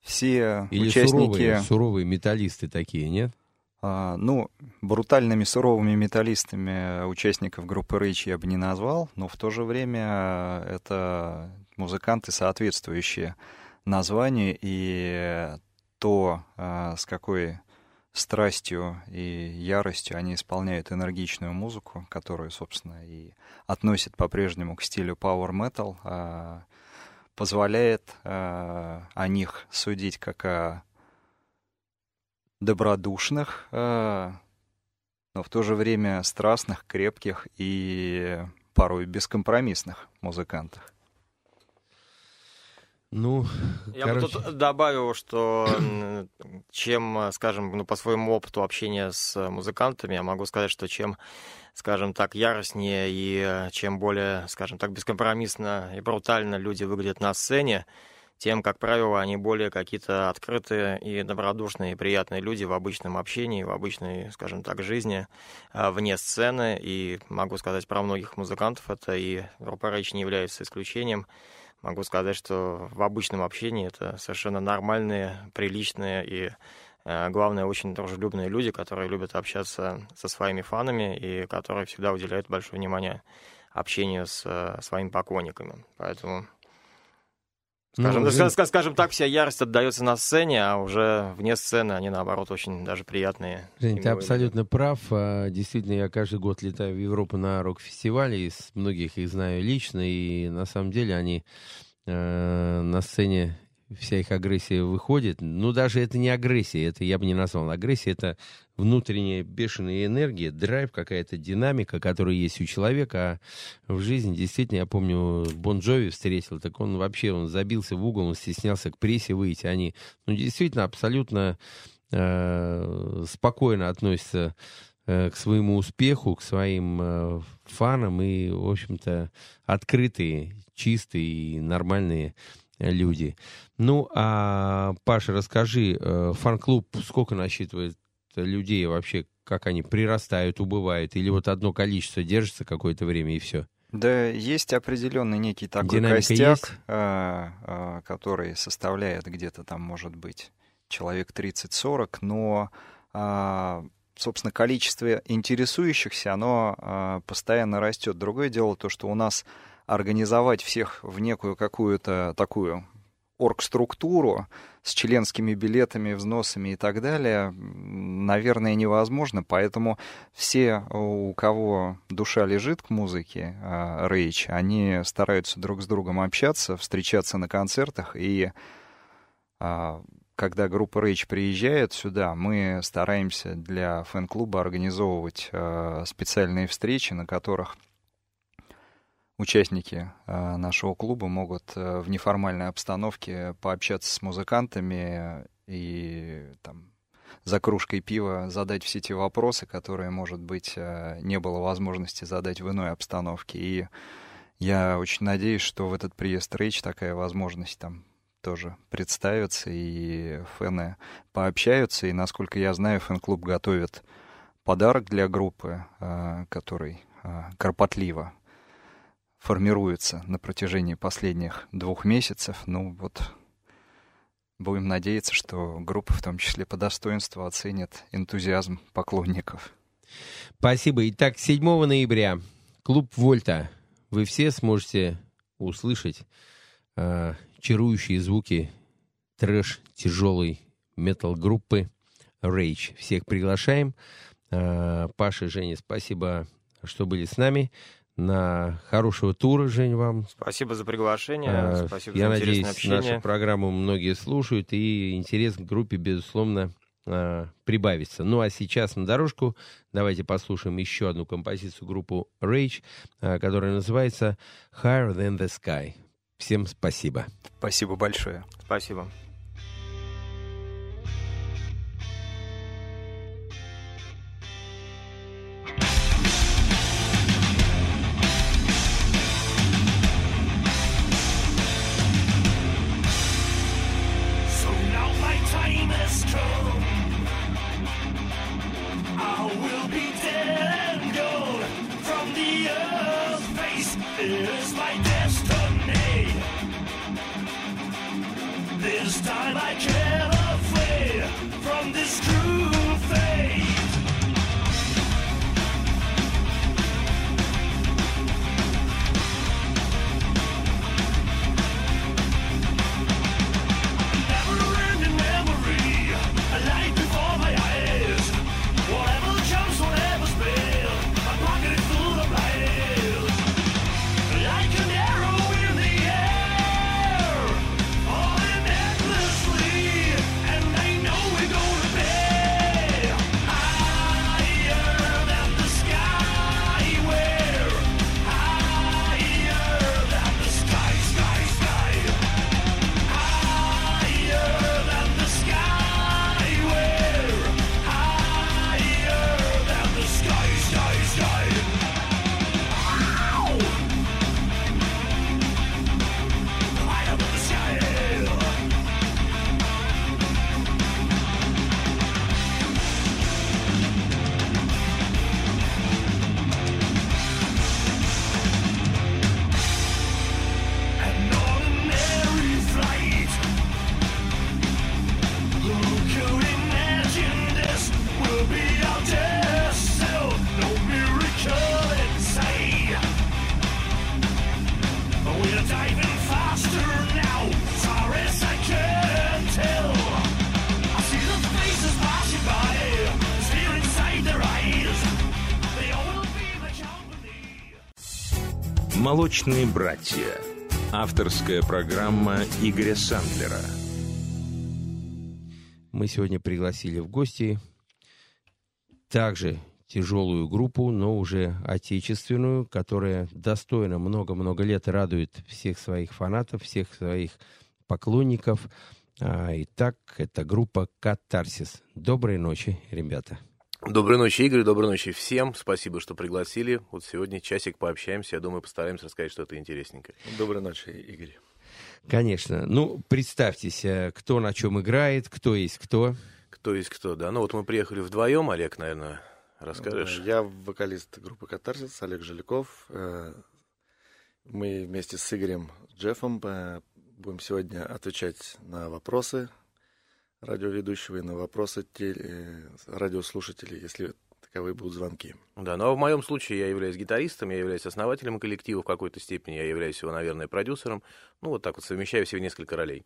Все или участники... суровые, суровые металлисты такие, нет? А, ну, брутальными суровыми металлистами участников группы Рейч я бы не назвал, но в то же время это музыканты, соответствующие названию, и то, а, с какой страстью и яростью они исполняют энергичную музыку, которую, собственно, и относят по-прежнему к стилю power metal, а, позволяет а, о них судить как о добродушных, а, но в то же время страстных, крепких и порой бескомпромиссных музыкантах. Ну, я короче... бы тут добавил, что чем, скажем, ну, по своему опыту общения с музыкантами, я могу сказать, что чем, скажем так, яростнее и чем более, скажем так, бескомпромиссно и брутально люди выглядят на сцене, тем, как правило, они более какие-то открытые и добродушные, и приятные люди в обычном общении, в обычной, скажем так, жизни, а, вне сцены. И могу сказать про многих музыкантов, это и группа Rage не является исключением могу сказать, что в обычном общении это совершенно нормальные, приличные и, э, главное, очень дружелюбные люди, которые любят общаться со своими фанами и которые всегда уделяют большое внимание общению с э, своими поклонниками. Поэтому Скажем, ну, Жень... скажем так, вся ярость отдается на сцене, а уже вне сцены они, наоборот, очень даже приятные. Жень, ты абсолютно прав. А, действительно, я каждый год летаю в Европу на рок-фестивали, и многих их знаю лично, и на самом деле они э, на сцене вся их агрессия выходит. Ну, даже это не агрессия, это я бы не назвал агрессией, это внутренняя бешеная энергия, драйв, какая-то динамика, которая есть у человека. А в жизни, действительно, я помню, Бон Джови встретил, так он вообще, он забился в угол, он стеснялся к прессе выйти. Они, ну, действительно, абсолютно э, спокойно относятся э, к своему успеху, к своим э, фанам и, в общем-то, открытые, чистые и нормальные люди. Ну, а, Паша, расскажи, э, фан-клуб сколько насчитывает людей вообще, как они прирастают, убывают, или вот одно количество держится какое-то время и все? Да, есть определенный некий такой Динамика костяк, а, а, который составляет где-то там, может быть, человек 30-40, но, а, собственно, количество интересующихся, оно постоянно растет. Другое дело то, что у нас организовать всех в некую какую-то такую оргструктуру с членскими билетами, взносами и так далее, наверное, невозможно. Поэтому все, у кого душа лежит к музыке, Рейч, они стараются друг с другом общаться, встречаться на концертах. И а, когда группа Рейч приезжает сюда, мы стараемся для фэн-клуба организовывать специальные встречи, на которых участники э, нашего клуба могут э, в неформальной обстановке пообщаться с музыкантами и там за кружкой пива задать все те вопросы, которые, может быть, э, не было возможности задать в иной обстановке. И я очень надеюсь, что в этот приезд Рейч такая возможность там тоже представится, и фэны пообщаются. И, насколько я знаю, фэн-клуб готовит подарок для группы, который кропотливо формируется на протяжении последних двух месяцев. Ну вот будем надеяться, что группа в том числе по достоинству оценит энтузиазм поклонников. Спасибо. Итак, 7 ноября клуб Вольта. Вы все сможете услышать э, чарующие звуки трэш тяжелой метал группы Rage. Всех приглашаем. Э, Паша и Женя, спасибо, что были с нами на хорошего тура, Жень, вам. Спасибо за приглашение, а, спасибо Я за надеюсь, общение. нашу программу многие слушают, и интерес к группе, безусловно, а, прибавится. Ну а сейчас на дорожку давайте послушаем еще одну композицию группу Rage, а, которая называется Higher Than The Sky. Всем спасибо. Спасибо большое. Спасибо. «Молочные братья». Авторская программа Игоря Сандлера. Мы сегодня пригласили в гости также тяжелую группу, но уже отечественную, которая достойно много-много лет радует всех своих фанатов, всех своих поклонников. А, итак, это группа «Катарсис». Доброй ночи, ребята. Доброй ночи, Игорь, доброй ночи всем. Спасибо, что пригласили. Вот сегодня часик пообщаемся. Я думаю, постараемся рассказать что-то интересненькое. Доброй ночи, Игорь. Конечно. Ну, представьтесь, э, кто на чем играет, кто есть кто. Кто есть кто, да. Ну вот мы приехали вдвоем. Олег, наверное, расскажешь. Я вокалист группы «Катарсис», Олег Жиляков. Э, мы вместе с Игорем Джеффом э, будем сегодня отвечать на вопросы радиоведущего и на вопросы. Э, радиослушателей, если таковые будут звонки. Да, но в моем случае я являюсь гитаристом, я являюсь основателем коллектива в какой-то степени, я являюсь его, наверное, продюсером. Ну, вот так вот совмещаю себе несколько ролей.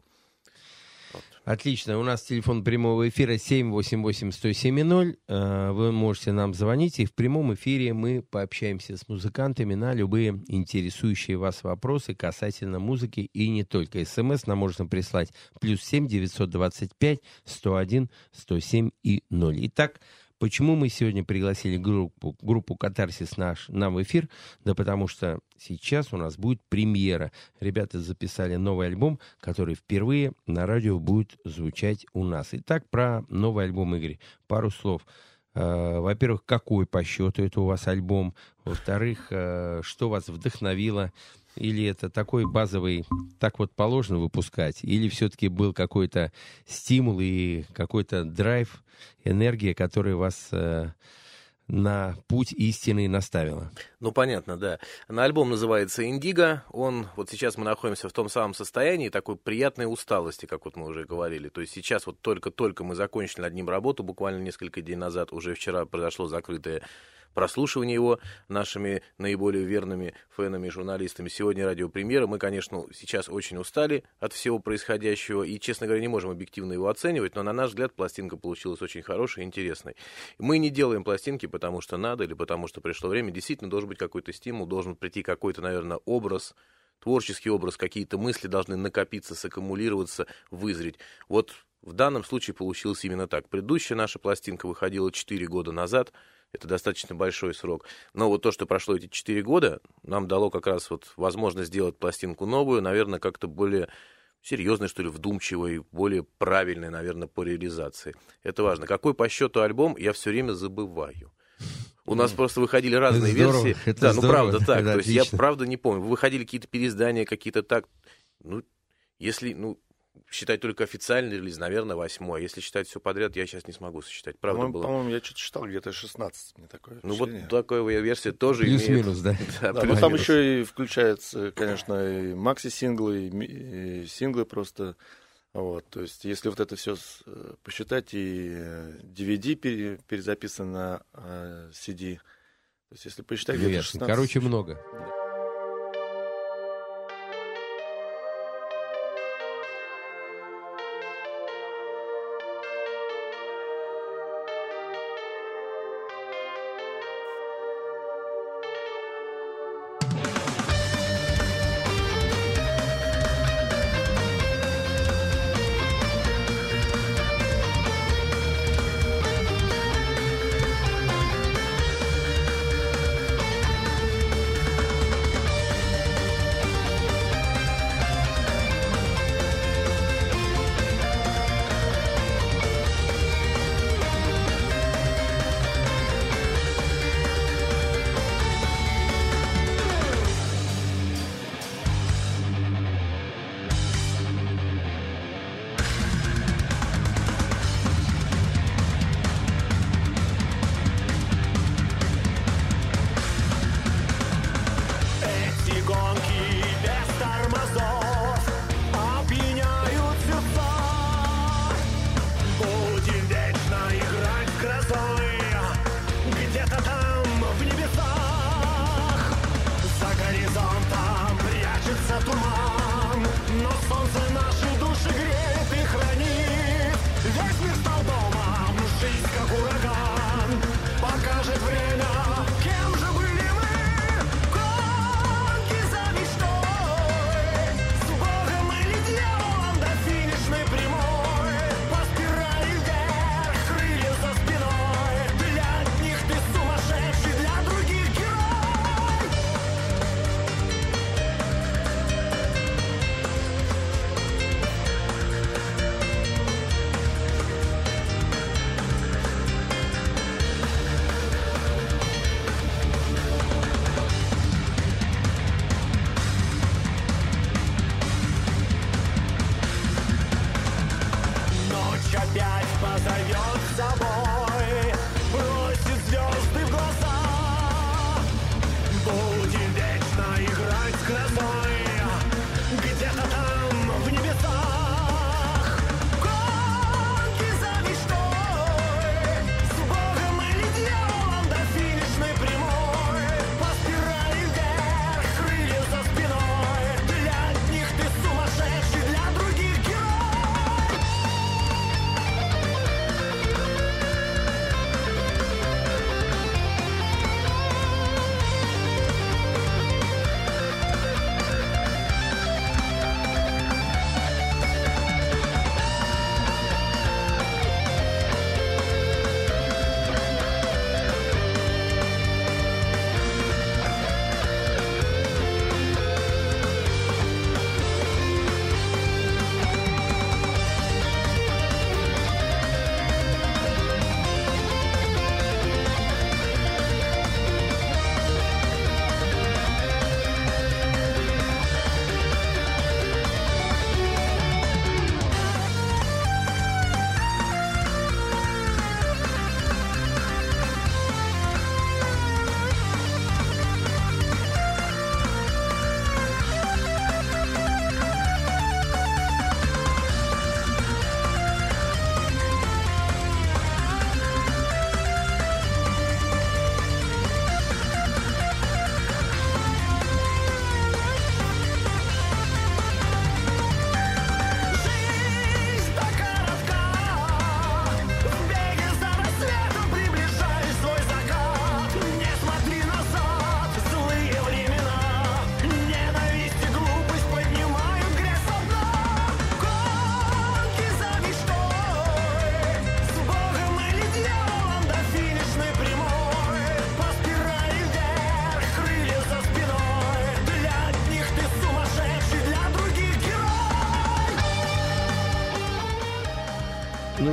Отлично. У нас телефон прямого эфира 788-107-0. Э, вы можете нам звонить, и в прямом эфире мы пообщаемся с музыкантами на любые интересующие вас вопросы касательно музыки и не только. СМС нам можно прислать плюс 7 925 101 107 и 0. Итак, Почему мы сегодня пригласили группу, группу «Катарсис» наш, нам в эфир? Да потому что сейчас у нас будет премьера. Ребята записали новый альбом, который впервые на радио будет звучать у нас. Итак, про новый альбом, Игорь. Пару слов. Э, во-первых, какой по счету это у вас альбом? Во-вторых, э, что вас вдохновило? Или это такой базовый, так вот положено выпускать? Или все-таки был какой-то стимул и какой-то драйв, энергия, которая вас э, на путь истины наставила? Ну, понятно, да. На альбом называется «Индиго». Он, вот сейчас мы находимся в том самом состоянии такой приятной усталости, как вот мы уже говорили. То есть сейчас вот только-только мы закончили над ним работу, буквально несколько дней назад, уже вчера произошло закрытое прослушивания его нашими наиболее верными фенами, журналистами. Сегодня радиопремьера. Мы, конечно, сейчас очень устали от всего происходящего и, честно говоря, не можем объективно его оценивать, но, на наш взгляд, пластинка получилась очень хорошей и интересной. Мы не делаем пластинки, потому что надо или потому что пришло время. Действительно, должен быть какой-то стимул, должен прийти какой-то, наверное, образ, творческий образ, какие-то мысли должны накопиться, саккумулироваться, вызреть. Вот в данном случае получилось именно так. Предыдущая наша пластинка выходила 4 года назад – это достаточно большой срок. Но вот то, что прошло эти четыре года, нам дало как раз вот возможность сделать пластинку новую, наверное, как-то более серьезной, что ли, вдумчивой, более правильной, наверное, по реализации. Это важно. Какой по счету альбом, я все время забываю. У нас просто выходили разные здорово, версии. Это да, здорово, ну правда так. это То есть я отлично. правда не помню. Выходили какие-то переиздания, какие-то так. Ну, если, ну, считать только официальный релиз, наверное, восьмой. А если считать все подряд, я сейчас не смогу сосчитать. Правда По-моему, было. по-моему, я что-то считал, где-то 16, мне такое Ну вот впечатление. такая версия тоже имеет. Плюс-минус, да. Да, Да, ну плюс-минус. там еще и включается, конечно, и макси-синглы, и, ми- и синглы просто. Вот, то есть, если вот это все посчитать, и э, DVD пере- перезаписан на э, CD, то есть, если посчитать, где-то Ясно. 16. Короче, много.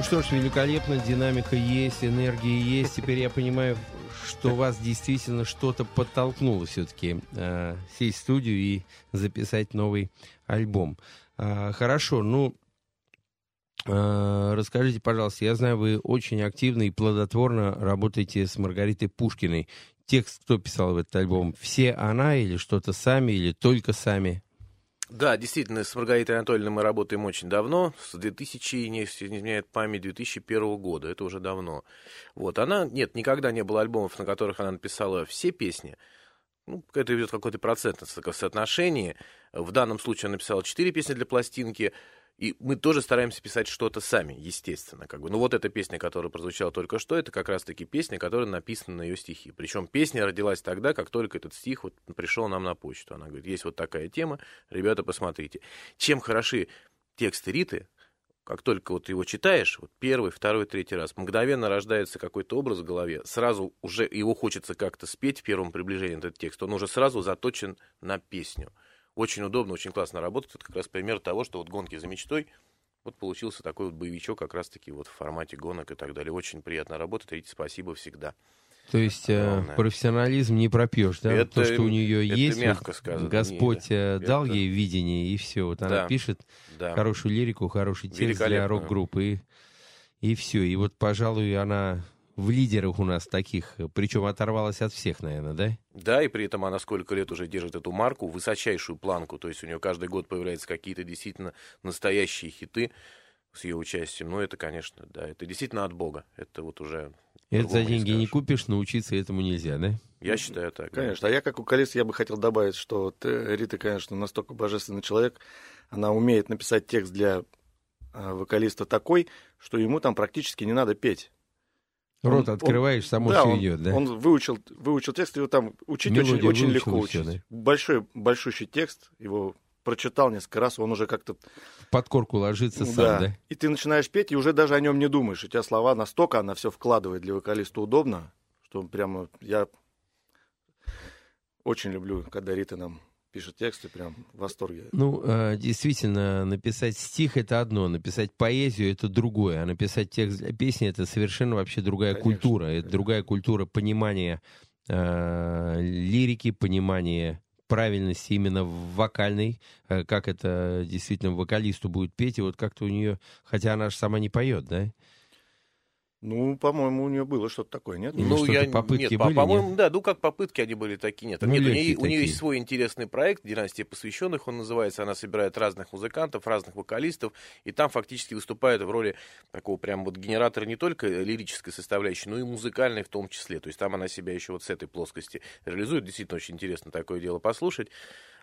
Что ж, великолепно, динамика есть, энергия есть. Теперь я понимаю, что вас действительно что-то подтолкнуло все-таки э, сесть в студию и записать новый альбом. Э, хорошо, ну, э, расскажите, пожалуйста, я знаю, вы очень активно и плодотворно работаете с Маргаритой Пушкиной. Текст кто писал в этот альбом? Все она или что-то сами, или только сами? Да, действительно, с Маргаритой Анатольевной мы работаем очень давно, с 2000, не, изменяет память, 2001 года, это уже давно. Вот, она, нет, никогда не было альбомов, на которых она написала все песни, ну, это идет какое-то процентное соотношение. В данном случае она написала 4 песни для пластинки, и мы тоже стараемся писать что-то сами, естественно. Как бы. Ну вот эта песня, которая прозвучала только что, это как раз-таки песня, которая написана на ее стихи. Причем песня родилась тогда, как только этот стих вот пришел нам на почту. Она говорит, есть вот такая тема, ребята, посмотрите. Чем хороши тексты Риты, как только вот его читаешь, вот первый, второй, третий раз, мгновенно рождается какой-то образ в голове, сразу уже его хочется как-то спеть в первом приближении этот текст, он уже сразу заточен на песню. Очень удобно, очень классно работает. Это как раз пример того, что вот гонки за мечтой, вот получился такой вот боевичок как раз-таки вот в формате гонок и так далее. Очень приятно работать. Видите, спасибо всегда. То есть э, профессионализм не пропьешь, да? Это, То, что у нее это есть, мягко вот сказано. Господь Не, дал это- ей видение, и все. Вот она Да. пишет Да. хорошую лирику, хороший текст для рок-группы, и, и все. И вот, пожалуй, она в лидерах у нас таких, причем оторвалась от всех, наверное, да? Да, и при этом она сколько лет уже держит эту марку, высочайшую планку. То есть у нее каждый год появляются какие-то действительно настоящие хиты с ее участием. Ну, это, конечно, да, это действительно от Бога. Это вот уже... Это за не деньги не скажешь. купишь, научиться этому нельзя, да? Я считаю так. да. Конечно. А я, как вокалист, я бы хотел добавить, что вот, э, Рита, конечно, настолько божественный человек. Она умеет написать текст для а, вокалиста такой, что ему там практически не надо петь. Рот Он- открываешь, само да, все он, идет, да? он выучил, выучил текст, его там учить Мелодию очень, очень легко учить. Большой, большущий текст, его прочитал несколько раз, он уже как-то... Под корку ложится сам, да. да? И ты начинаешь петь, и уже даже о нем не думаешь. У тебя слова настолько, она все вкладывает для вокалиста удобно, что прямо я очень люблю, когда Рита нам пишет тексты, прям в восторге. Ну, э, действительно, написать стих это одно, написать поэзию это другое, а написать текст для песни это совершенно вообще другая Конечно, культура. Это конечно. другая культура понимания э, лирики, понимания правильности именно в вокальной, э, как это действительно вокалисту будет петь, и вот как-то у нее, хотя она же сама не поет, да? Ну, по-моему, у нее было что-то такое, нет? Или Ну, я, попытки нет, были, по- по-моему, да, ну как попытки они были такие, нет. Ну, нет у, нее, у нее такие. есть свой интересный проект, «Династия посвященных» он называется, она собирает разных музыкантов, разных вокалистов, и там фактически выступает в роли такого прям вот генератора не только лирической составляющей, но и музыкальной в том числе. То есть там она себя еще вот с этой плоскости реализует. Действительно очень интересно такое дело послушать.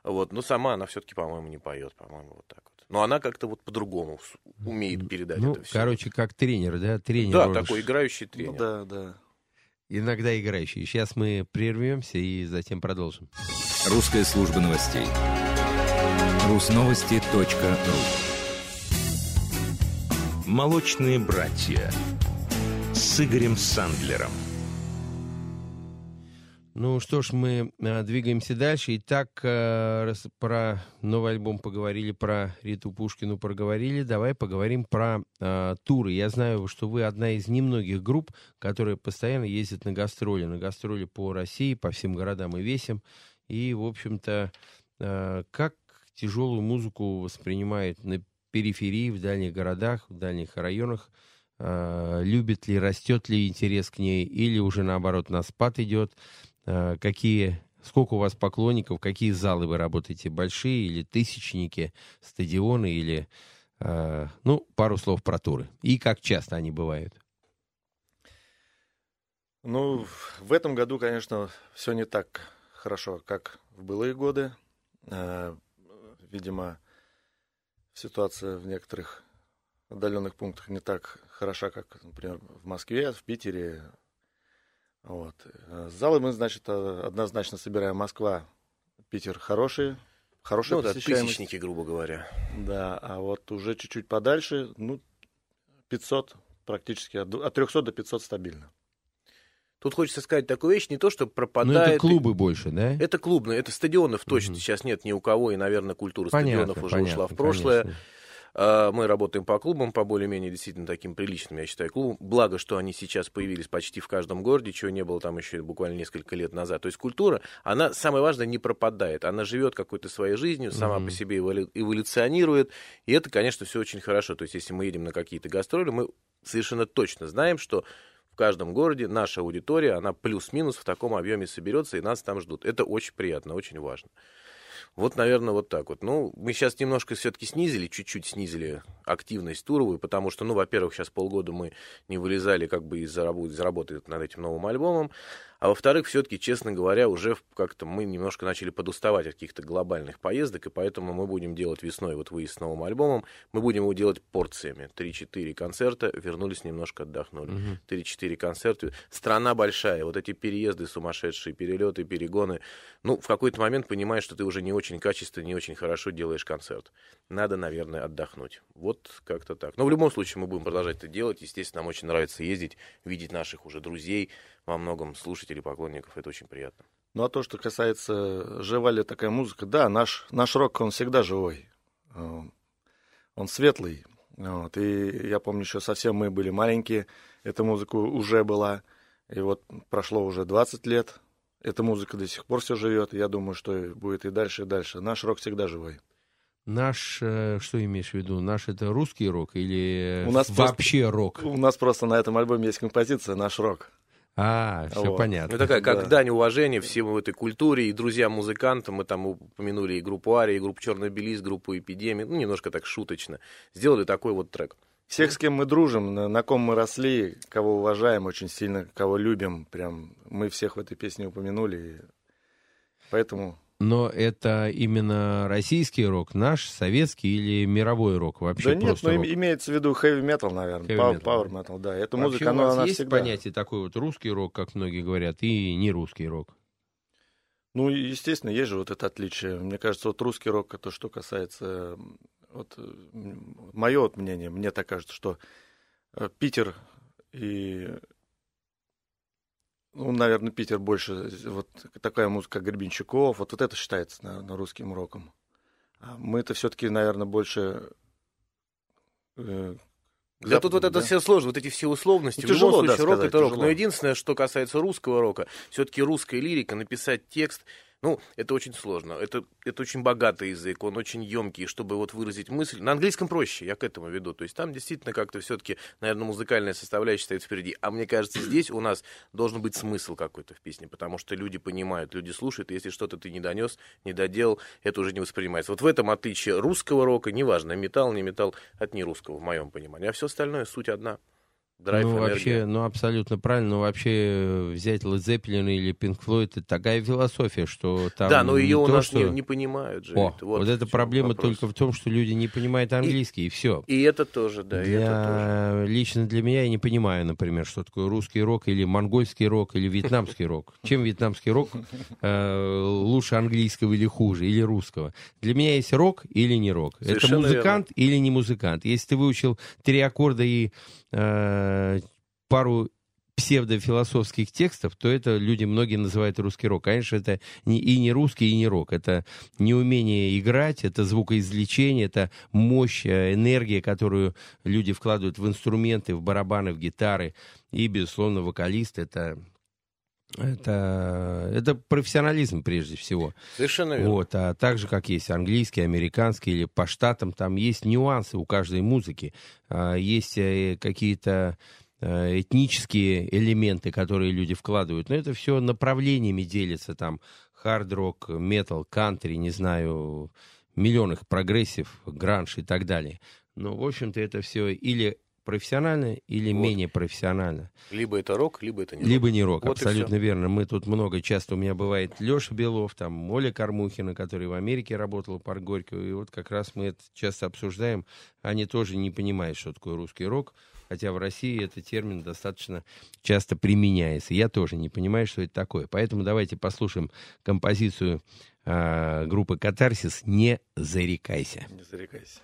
Вот. Но сама она все-таки, по-моему, не поет, по-моему, вот так вот. Но она как-то вот по-другому умеет передать Ну, это все. короче, как тренер, да? Тренер. да, он такой играющий Ну, тренер. да, да. Иногда играющий. Сейчас мы прервемся и затем продолжим. Русская служба новостей. Русновости.ру «Молочные братья» с Игорем Сандлером. Ну что ж, мы э, двигаемся дальше. Итак, э, раз про новый альбом поговорили, про Риту Пушкину проговорили, давай поговорим про э, туры. Я знаю, что вы одна из немногих групп, которые постоянно ездят на гастроли. На гастроли по России, по всем городам и весям. И, в общем-то, э, как тяжелую музыку воспринимают на периферии, в дальних городах, в дальних районах? Э, любит ли, растет ли интерес к ней, или уже наоборот на спад идет? Э, какие, сколько у вас поклонников, какие залы вы работаете, большие или тысячники, стадионы или, э, ну, пару слов про туры. И как часто они бывают. Ну, в этом году, конечно, все не так хорошо, как в былые годы. Э, Видимо, ситуация в некоторых отдаленных пунктах не так хороша, как, например, в Москве, в Питере. Вот. Э, Залы мы, значит, э, однозначно собираем Москва, Питер хорошие, хорошая Ну да, посещаемость. тысячники, грубо говоря. Да, а вот уже чуть-чуть подальше, ну, 500 практически, от ду- от 300 до 500 стабильно. Тут хочется сказать такую вещь, не то, что Ну, пропадает... это клубы больше, да? Это клубные, это стадионов точно Мгм. сейчас нет ни у кого, и, наверное, культура Понятно, стадионов уже понятно, ушла в прошлое. конечно. А, мы работаем по клубам, по более-менее действительно таким приличным, я считаю, клубам. Благо, что они сейчас появились почти в каждом городе, чего не было там еще буквально несколько лет назад. То есть культура, она, самое важное, не пропадает. Она живет какой-то своей жизнью, сама mm-hmm. по себе эволюционирует. И это, конечно, все очень хорошо. То есть если мы едем на какие-то гастроли, мы совершенно точно знаем, что в каждом городе наша аудитория, она плюс-минус в таком объеме соберется, и нас там ждут. Это очень приятно, очень важно. Вот, наверное, вот так вот. Ну, мы сейчас немножко все-таки снизили, чуть-чуть снизили активность туровую, потому что, ну, во-первых, сейчас полгода мы не вылезали как бы из-за работы, из работы над этим новым альбомом, а во-вторых, все-таки, честно говоря, уже как-то мы немножко начали подуставать от каких-то глобальных поездок, и поэтому мы будем делать весной вот выезд с новым альбомом, мы будем его делать порциями. 3-4 концерта, вернулись, немножко отдохнули. Угу. 3-4 концерта. Страна большая, вот эти переезды сумасшедшие, перелеты, перегоны. Ну, в какой-то момент понимаешь, что ты уже не очень качественно, не очень хорошо делаешь концерт. Надо, наверное, отдохнуть. Вот как-то так. Но в любом случае мы будем продолжать это делать. Естественно, нам очень нравится ездить, видеть наших уже друзей, во многом слушателей, поклонников. Это очень приятно. Ну а то, что касается, жива ли такая музыка, да, наш, наш рок, он всегда живой. Э, он светлый. Вот. И я помню, еще совсем мы были маленькие, эта музыка уже была. И вот прошло уже 20 лет, эта музыка до сих пор все живет. Я думаю, что будет и дальше, и дальше. Наш рок всегда живой. Наш, э, что имеешь в виду? Наш это русский рок или у нас вообще просто, рок? У нас просто на этом альбоме есть композиция «Наш рок». А, все вот. понятно. Ну, такая, как да. дань уважения всем в этой культуре, и друзьям-музыкантам, мы там упомянули и группу Ария, и группу Черный Белиз, группу Эпидемия, ну, немножко так шуточно. Сделали такой вот трек. Всех, с кем мы дружим, на, на ком мы росли, кого уважаем очень сильно, кого любим, прям мы всех в этой песне упомянули. Поэтому но это именно российский рок, наш, советский или мировой рок вообще? Да нет, ну рок? имеется в виду heavy metal, наверное, heavy metal, power metal, да. Эта вообще музыка, она, у вас есть всегда... понятие такой вот русский рок, как многие говорят, и не русский рок? Ну, естественно, есть же вот это отличие. Мне кажется, вот русский рок, это что касается, вот мое вот мнение, мне так кажется, что э, Питер и ну, наверное, Питер больше, вот такая музыка, как Гребенщиков, вот, вот это считается, наверное, русским роком. А мы это все-таки, наверное, больше... Э, да тут вот это да? все сложно, вот эти все условности. Ну, тяжело, в любом случае, да, рок сказать, это рок. Тяжело. Но единственное, что касается русского рока, все-таки русская лирика, написать текст, ну, это очень сложно. Это, это очень богатый язык, он очень емкий, чтобы вот выразить мысль. На английском проще, я к этому веду. То есть там действительно как-то все-таки, наверное, музыкальная составляющая стоит впереди. А мне кажется, здесь у нас должен быть смысл какой-то в песне, потому что люди понимают, люди слушают, и если что-то ты не донес, не доделал, это уже не воспринимается. Вот в этом отличие русского рока, неважно, металл, не металл, от не русского, в моем понимании. А все остальное суть одна. Драйв, ну, энергия. вообще, ну, абсолютно правильно. Ну, вообще, э, взять Led Zeppelin или Pink Floyd, это такая философия, что там... Да, но ее у нас что... не, не понимают же. О, вот, вот эта проблема вопрос. только в том, что люди не понимают английский, и, и все. И это тоже, да, для... это тоже. Лично для меня я не понимаю, например, что такое русский рок или монгольский рок или вьетнамский рок. Чем вьетнамский рок э, лучше английского или хуже, или русского? Для меня есть рок или не рок. это музыкант или не музыкант. Если ты выучил три аккорда и э, пару псевдофилософских текстов, то это люди многие называют русский рок. Конечно, это не, и не русский, и не рок. Это неумение играть, это звукоизвлечение, это мощь, э, энергия, которую люди вкладывают в инструменты, в барабаны, в гитары. И, безусловно, вокалист — это это, это профессионализм прежде всего. Совершенно верно. Вот, а так же, как есть английский, американский или по штатам, там есть нюансы у каждой музыки. А, есть э, какие-то э, этнические элементы, которые люди вкладывают. Но это все направлениями делится. Там хард-рок, метал, кантри, не знаю, миллионах прогрессив, гранж и так далее. Но, в общем-то, это все или профессионально или вот. менее профессионально. Либо это рок, либо это не рок. Либо не рок, вот абсолютно верно. Мы тут много, часто у меня бывает Леша Белов, там Оля Кормухина, который в Америке работал, парк Горького, и вот как раз мы это часто обсуждаем. Они тоже не понимают, что такое русский рок, хотя в России этот термин достаточно часто применяется. Я тоже не понимаю, что это такое. Поэтому давайте послушаем композицию э, группы «Катарсис» «Не зарекайся». Не зарекайся.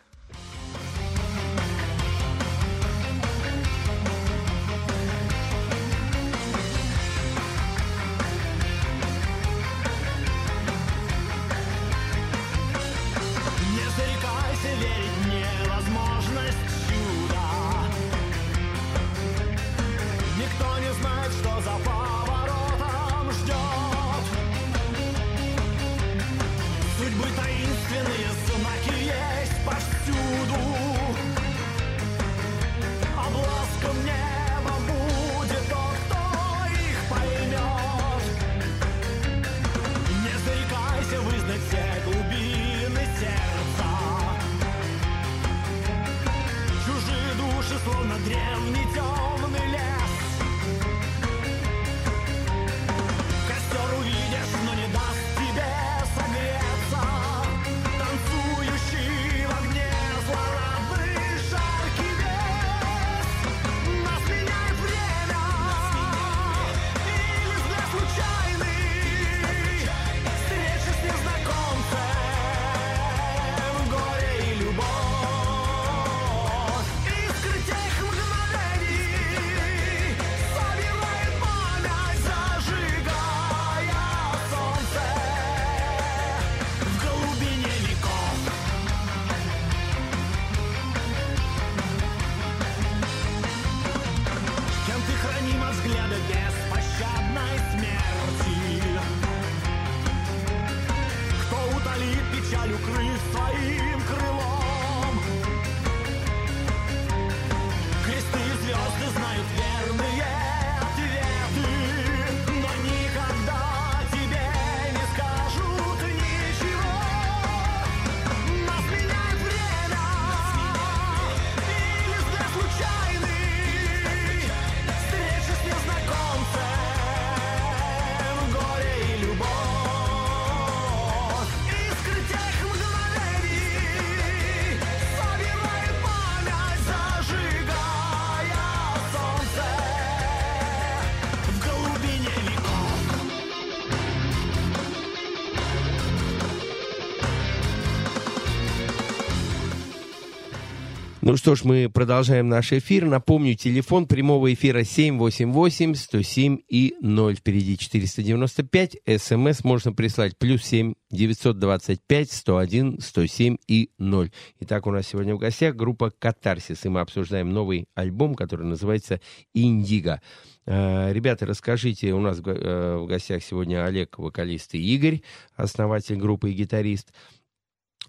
Что ж, мы продолжаем наш эфир. Напомню, телефон прямого эфира 788 107 и 0. Впереди 495. СМС можно прислать плюс 7 925 101 107 и 0. Итак, у нас сегодня в гостях группа «Катарсис», и мы обсуждаем новый альбом, который называется «Индиго». Э, ребята, расскажите, у нас э, в гостях сегодня Олег, вокалист, и Игорь, основатель группы и гитарист.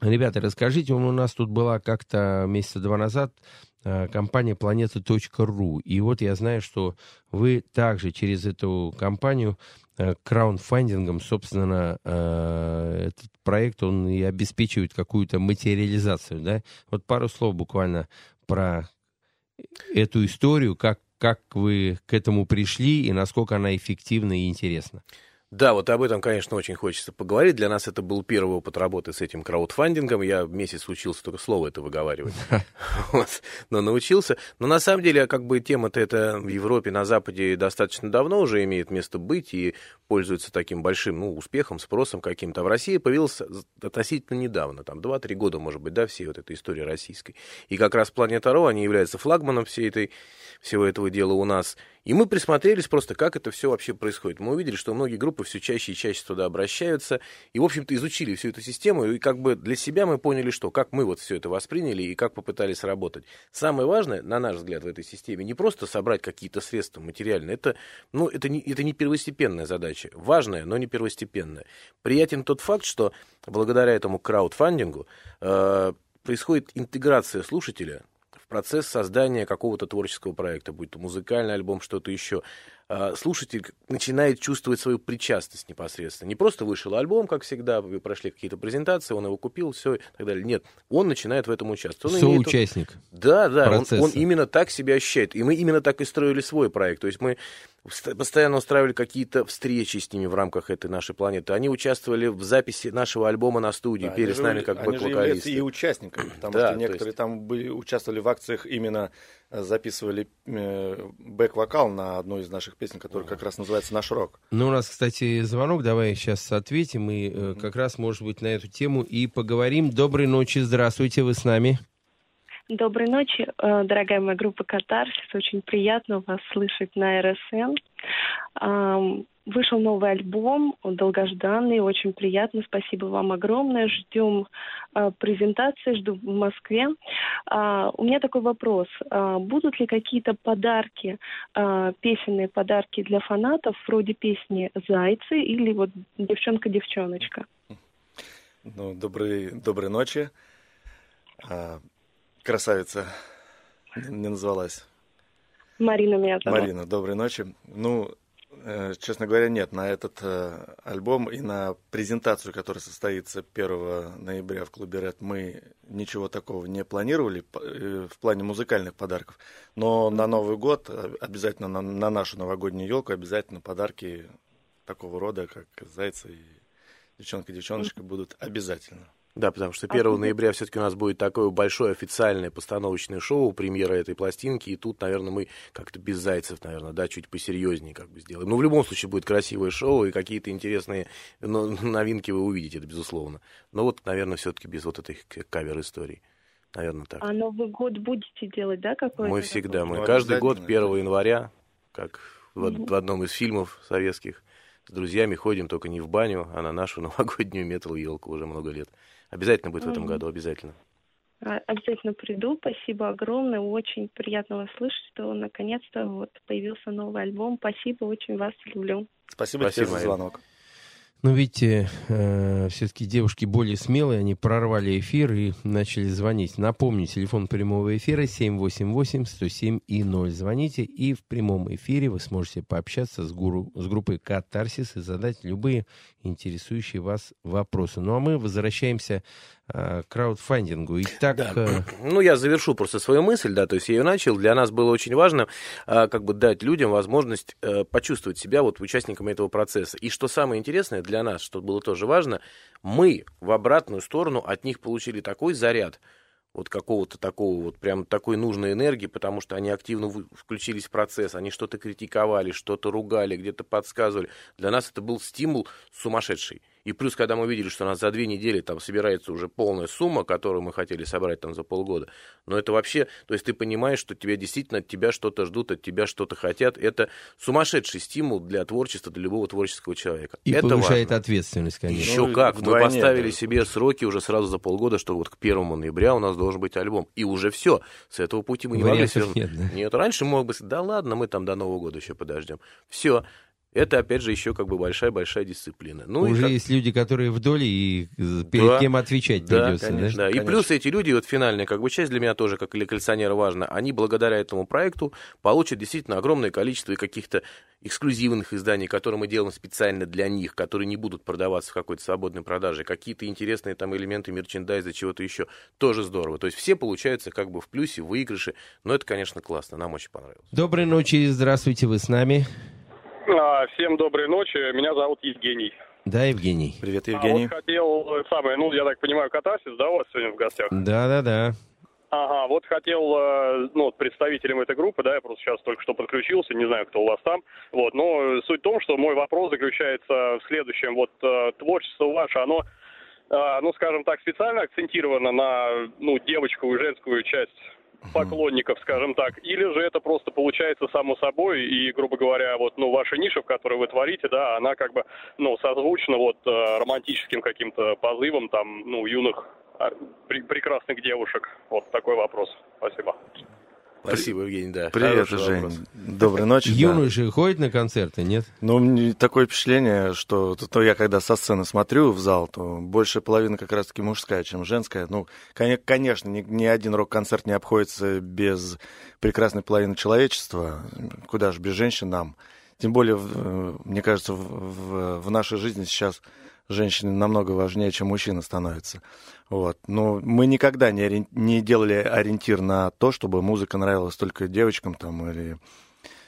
Ребята, расскажите, у нас тут была как-то месяца два назад э, компания планета.ру. И вот я знаю, что вы также через эту компанию краундфандингом, собственно, этот проект, он и обеспечивает какую-то материализацию, да? Вот пару слов буквально про эту историю, как как вы к этому пришли и насколько она эффективна и интересна. Да, вот об этом, конечно, очень хочется поговорить. Для нас это был первый опыт работы с этим краудфандингом. Я месяц учился только слово это выговаривать. Но научился. Но на самом деле, как бы тема-то это в Европе, на Западе достаточно давно уже имеет место быть и пользуется таким большим ну, успехом, спросом каким-то. А в России появился относительно недавно, там 2-3 года, может быть, да, всей вот этой истории российской. И как раз Планета Ро, они являются флагманом всей этой, всего этого дела у нас. И мы присмотрелись просто, как это все вообще происходит. Мы увидели, что многие группы все чаще и чаще туда обращаются, и, в общем-то, изучили всю эту систему, и как бы для себя мы поняли, что, как мы вот все это восприняли и как попытались работать. Самое важное, на наш взгляд, в этой системе, не просто собрать какие-то средства материальные, это, ну, это, не, это не первостепенная задача, важная, но не первостепенная. Приятен тот факт, что благодаря этому краудфандингу э, происходит интеграция слушателя процесс создания какого-то творческого проекта, будь то музыкальный альбом, что-то еще. А, слушатель начинает чувствовать свою причастность непосредственно. Не просто вышел альбом, как всегда, вы прошли какие-то презентации, он его купил, все и так далее. Нет, он начинает в этом участвовать. Он Соучастник. Имеет... Да, да, он, он именно так себя ощущает. И мы именно так и строили свой проект. То есть мы постоянно устраивали какие-то встречи с ними в рамках этой нашей планеты. Они участвовали в записи нашего альбома на студии, да, пели с нами как бэк-вокалисты. и участниками, потому да, что некоторые есть... там были, участвовали в акциях именно э, записывали э, бэк-вокал на одну из наших песен, которая как раз называется «Наш рок». Ну, у нас, кстати, звонок, давай сейчас ответим, и э, как раз, может быть, на эту тему и поговорим. Доброй ночи, здравствуйте, вы с нами. Доброй ночи, э, дорогая моя группа «Катарсис». Очень приятно вас слышать на РСН. Вышел новый альбом, он долгожданный, очень приятно. Спасибо вам огромное. Ждем э, презентации, жду в Москве. А, у меня такой вопрос. А, будут ли какие-то подарки, а, песенные подарки для фанатов, вроде песни «Зайцы» или вот «Девчонка-девчоночка»? Ну, доброй, доброй ночи красавица не назвалась? Марина меня зовут. Марина, доброй ночи. Ну, э, честно говоря, нет, на этот э, альбом и на презентацию, которая состоится 1 ноября в клубе Red, мы ничего такого не планировали э, в плане музыкальных подарков. Но на Новый год обязательно на, на нашу новогоднюю елку обязательно подарки такого рода, как зайцы и девчонка-девчоночка будут обязательно. Да, потому что 1 а ноября все-таки у нас будет такое большое официальное постановочное шоу, премьера этой пластинки, и тут, наверное, мы как-то без зайцев, наверное, да, чуть посерьезнее как бы сделаем. Но в любом случае будет красивое шоу, и какие-то интересные ну, новинки вы увидите, это безусловно. Но вот, наверное, все-таки без вот этой кавер-истории. Наверное, так. А Новый год будете делать, да, какой-то? Мы всегда, мы ну, каждый год 1 января, как в, в одном из фильмов советских, с друзьями ходим только не в баню, а на нашу новогоднюю метал-елку уже много лет. Обязательно будет в этом году, обязательно. А, обязательно приду. Спасибо огромное. Очень приятно вас слышать, что наконец-то вот появился новый альбом. Спасибо, очень вас люблю. Спасибо, Спасибо тебе за звонок. Но видите, э, все-таки девушки более смелые, они прорвали эфир и начали звонить. Напомню, телефон прямого эфира 788-107 и 0. Звоните, и в прямом эфире вы сможете пообщаться с, гуру, с группой Катарсис и задать любые интересующие вас вопросы. Ну а мы возвращаемся э, краудфандингу. Итак, да. Э... Ну, я завершу просто свою мысль, да, то есть я ее начал. Для нас было очень важно э, как бы дать людям возможность почувствовать себя вот участниками этого процесса. И что самое интересное для нас, что было тоже важно, мы в обратную сторону от них получили такой заряд, вот какого-то такого вот прям такой нужной энергии, потому что они активно включились в процесс, они что-то критиковали, что-то ругали, где-то подсказывали. Для нас это был стимул сумасшедший. И плюс, когда мы увидели, что у нас за две недели там собирается уже полная сумма, которую мы хотели собрать там за полгода, но это вообще, то есть ты понимаешь, что тебя действительно от тебя что-то ждут, от тебя что-то хотят. Это сумасшедший стимул для творчества, для любого творческого человека. И это повышает важно. ответственность, конечно. Еще Ну, как. Мы вдвойне, поставили да. себе сроки уже сразу за полгода, что вот к первому ноября у нас должен быть альбом. И уже все. С этого пути мы не могли Вариантов свернуть. нет, да? Нет, раньше мог бы сказать, да ладно, мы там до Нового года еще подождем. Все. Это, опять же, еще как бы большая-большая дисциплина. Ну, и Уже как- есть люди, которые в доле, и перед Да. кем отвечать Да, придется, конечно. да? Да, и Конечно. плюс эти люди, вот финальная как бы часть для меня тоже, как для коллекционера важно, они благодаря этому проекту получат действительно огромное количество и каких-то эксклюзивных изданий, которые мы делаем специально для них, которые не будут продаваться в какой-то свободной продаже, какие-то интересные там элементы мерчендайза, чего-то еще, тоже здорово. То есть все получаются как бы в плюсе, в выигрыше, но это, конечно, классно, нам очень понравилось. Доброй ночи, здравствуйте, вы с нами. А, Всем доброй ночи. Меня зовут Евгений. Да, Евгений? Привет, А Евгений. вот хотел э, самое, ну, я так понимаю, катарсис, да, у вас сегодня в гостях? Да-да-да. Ага, вот хотел, э, ну, вот представителем этой группы, да, я просто сейчас только что подключился, не знаю, кто у вас там, вот, но суть в том, что мой вопрос заключается в следующем, вот, э, творчество ваше, оно, ну, скажем так, специально акцентировано на, ну, девочковую, женскую часть поклонников, скажем так, или же это просто получается само собой, и, грубо говоря, вот, ну, ваша ниша, в которой вы творите, да, она как бы, ну, созвучна вот э, романтическим каким-то позывом, там, ну, юных а, пре- прекрасных девушек. Вот такой вопрос. Спасибо. Спасибо, Евгений, да. Привет, Жень. вопрос. Доброй ночи. да. Юноши ходят на концерты, нет? Ну, такое впечатление, что то, то я когда со сцены смотрю в зал, то больше половина как раз-таки мужская, чем женская. Ну, коне- конечно, ни, ни один рок-концерт не обходится без прекрасной половины человечества. Куда же без женщин нам? Тем более, э, мне кажется, в, в- в нашей жизни сейчас женщины намного важнее, чем мужчины становятся. Вот. Но мы никогда не, ори- не делали ориентир на то, чтобы музыка нравилась только девочкам там или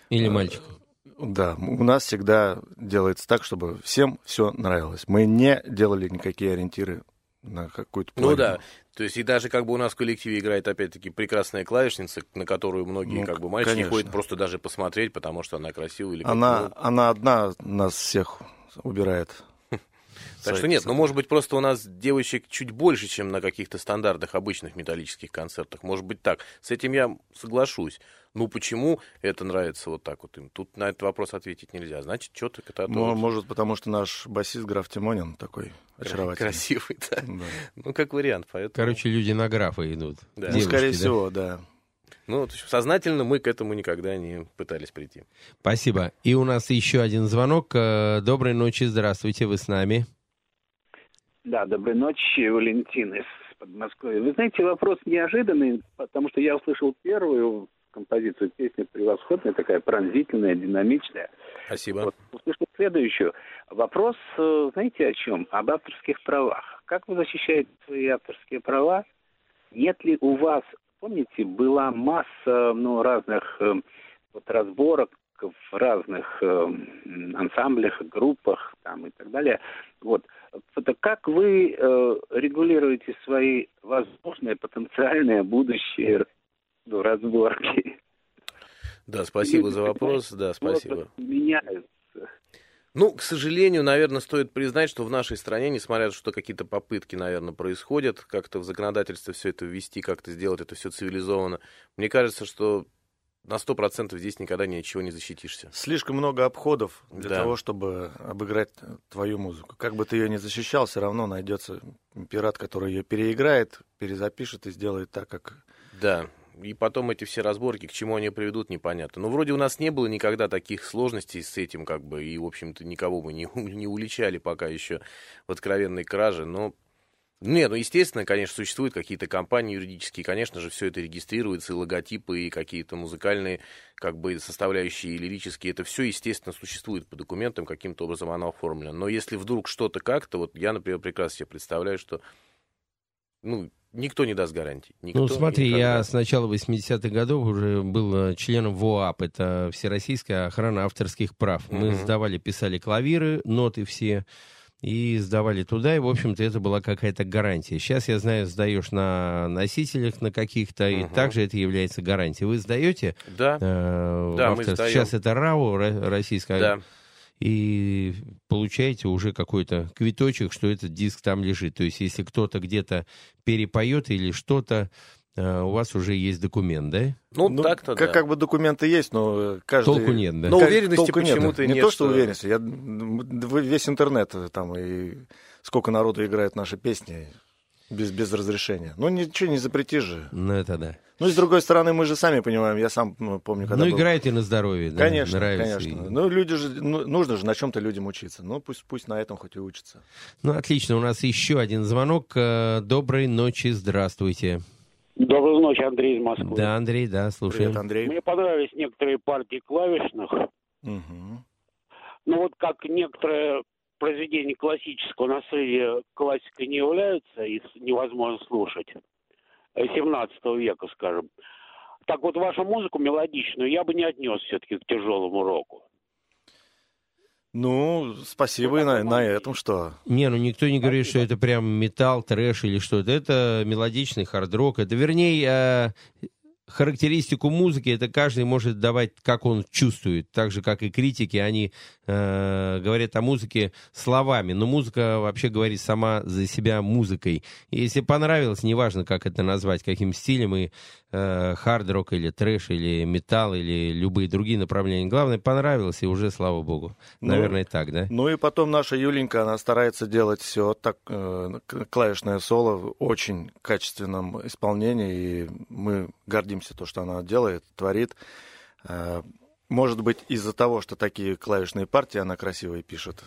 Или Э, мальчику? да, у нас всегда делается так, чтобы всем все нравилось. Мы не делали никакие ориентиры на какую-то Ну половину. да, то есть и даже как бы у нас в коллективе играет опять-таки прекрасная клавишница, на которую многие Ну, как бы мальчики конечно. ходят просто даже посмотреть, потому что она красивая или Она, ну, она одна нас всех убирает. Так что нет, ну может быть просто у нас девочек чуть больше, чем на каких-то стандартных обычных металлических концертах. Может быть так. С этим я соглашусь. Ну почему это нравится вот так вот им? Тут на этот вопрос ответить нельзя. Значит, что-то это Ну, может, потому что наш басист граф Тимонин такой очаровательный. красивый, да. Да. Ну как вариант, поэтому. Короче, люди на графа идут. Да. Ну, Девушки, скорее да? всего, да. Ну, то есть сознательно мы к этому никогда не пытались прийти. Спасибо. И у нас еще один звонок. Э, Доброй ночи, здравствуйте, вы с нами. Да, доброй ночи, Валентин из Подмосковья. Вы знаете, вопрос неожиданный, потому что я услышал первую композицию песни превосходная, такая пронзительная, динамичная. Спасибо. Вот, услышал следующую. Вопрос, э, знаете, о чем? Об авторских правах. Как вы защищаете свои авторские права? Нет ли у вас, помните, была масса ну, разных э, вот, разборок в разных э, ансамблях, группах там, и так далее. Вот. Это как вы э, регулируете свои возможные потенциальные будущие ну, разборки? Да, спасибо за вопрос. Да, спасибо. Меняются. Ну, к сожалению, наверное, стоит признать, что в нашей стране, несмотря на то, что какие-то попытки, наверное, происходят, как-то в законодательство все это ввести, как-то сделать это все цивилизованно, мне кажется, что на сто процентов здесь никогда ничего не защитишься. Слишком много обходов для Да. того, чтобы обыграть твою музыку. Как бы ты ее ни защищал, все равно найдется пират, который ее переиграет, перезапишет и сделает так, как Да, и потом эти все разборки, к чему они приведут, непонятно. Но вроде у нас не было никогда таких сложностей с этим, как бы, и, в общем-то, никого мы не, не уличали пока еще в откровенной краже, но... Нет, ну, естественно, конечно, существуют какие-то компании юридические, конечно же, все это регистрируется, и логотипы, и какие-то музыкальные, как бы, составляющие, и лирические, это все, естественно, существует по документам, каким-то образом оно оформлено. Но если вдруг что-то как-то, вот я, например, прекрасно себе представляю, что, ну, никто не даст гарантий. Никто Ну, смотри, никогда. я с начала 80-х годов уже был э, членом ВОАП, это Всероссийская охрана авторских прав. Мы Мгм. сдавали, писали клавиры, ноты все, и сдавали туда, и, в общем-то, это была какая-то гарантия. Сейчас, я знаю, сдаешь на носителях на каких-то, и Мгм. также это является гарантией. Вы сдаете? Да, э, Да, мы сдаем. Сейчас это РАО, Ро- российская. да. и получаете уже какой-то квиточек, что этот диск там лежит. То есть если кто-то где-то перепоет или что-то, у вас уже есть документ, да? Ну, ну так-то как, да. как бы документы есть, но каждый... Толку нет, да? Но Как- уверенности толку нет. почему-то Не нет, то, что что- уверенности. Я, весь интернет э, там и сколько народу играет наши песни без, без разрешения. Ну, ничего не запретишь же. Ну, это да. Ну, и с другой стороны, мы же сами понимаем, я сам ну, помню, когда ну, был... играйте на здоровье, да? Конечно, Нравится. конечно. И- Ну, люди же, ну, нужно же на чем-то людям учиться. Ну, пусть, пусть на этом хоть и учатся. Ну, отлично, у нас еще один звонок. Э, Доброй ночи, здравствуйте. Доброй ночи, Андрей из Москвы. Да, Андрей, да, слушаем. Привет, Андрей. Мне понравились некоторые партии клавишных. Мгм. Но вот как некоторые произведения классического наследия классикой не являются и с- невозможно слушать, э, 17 века, скажем. Так вот, вашу музыку мелодичную я бы не отнес все-таки к тяжелому року. Ну, спасибо и на, на этом, что... Не, ну никто не говорит, что это прям металл, трэш или что-то. Это мелодичный хард-рок. Это, вернее, э, характеристику музыки это каждый может давать, как он чувствует. Так же, как и критики, они э, говорят о музыке словами. Но музыка вообще говорит сама за себя музыкой. И если понравилось, неважно, как это назвать, каким стилем, и э, хард-рок или трэш, или металл, или любые другие направления. Главное, понравилось, и уже, слава богу. Ну, Наверное, так, да? Ну и потом наша Юленька, она старается делать все так, э, клавишное соло в очень качественном исполнении, и мы гордимся то, что она делает, творит. Может быть, из-за того, что такие клавишные партии она красивые пишет,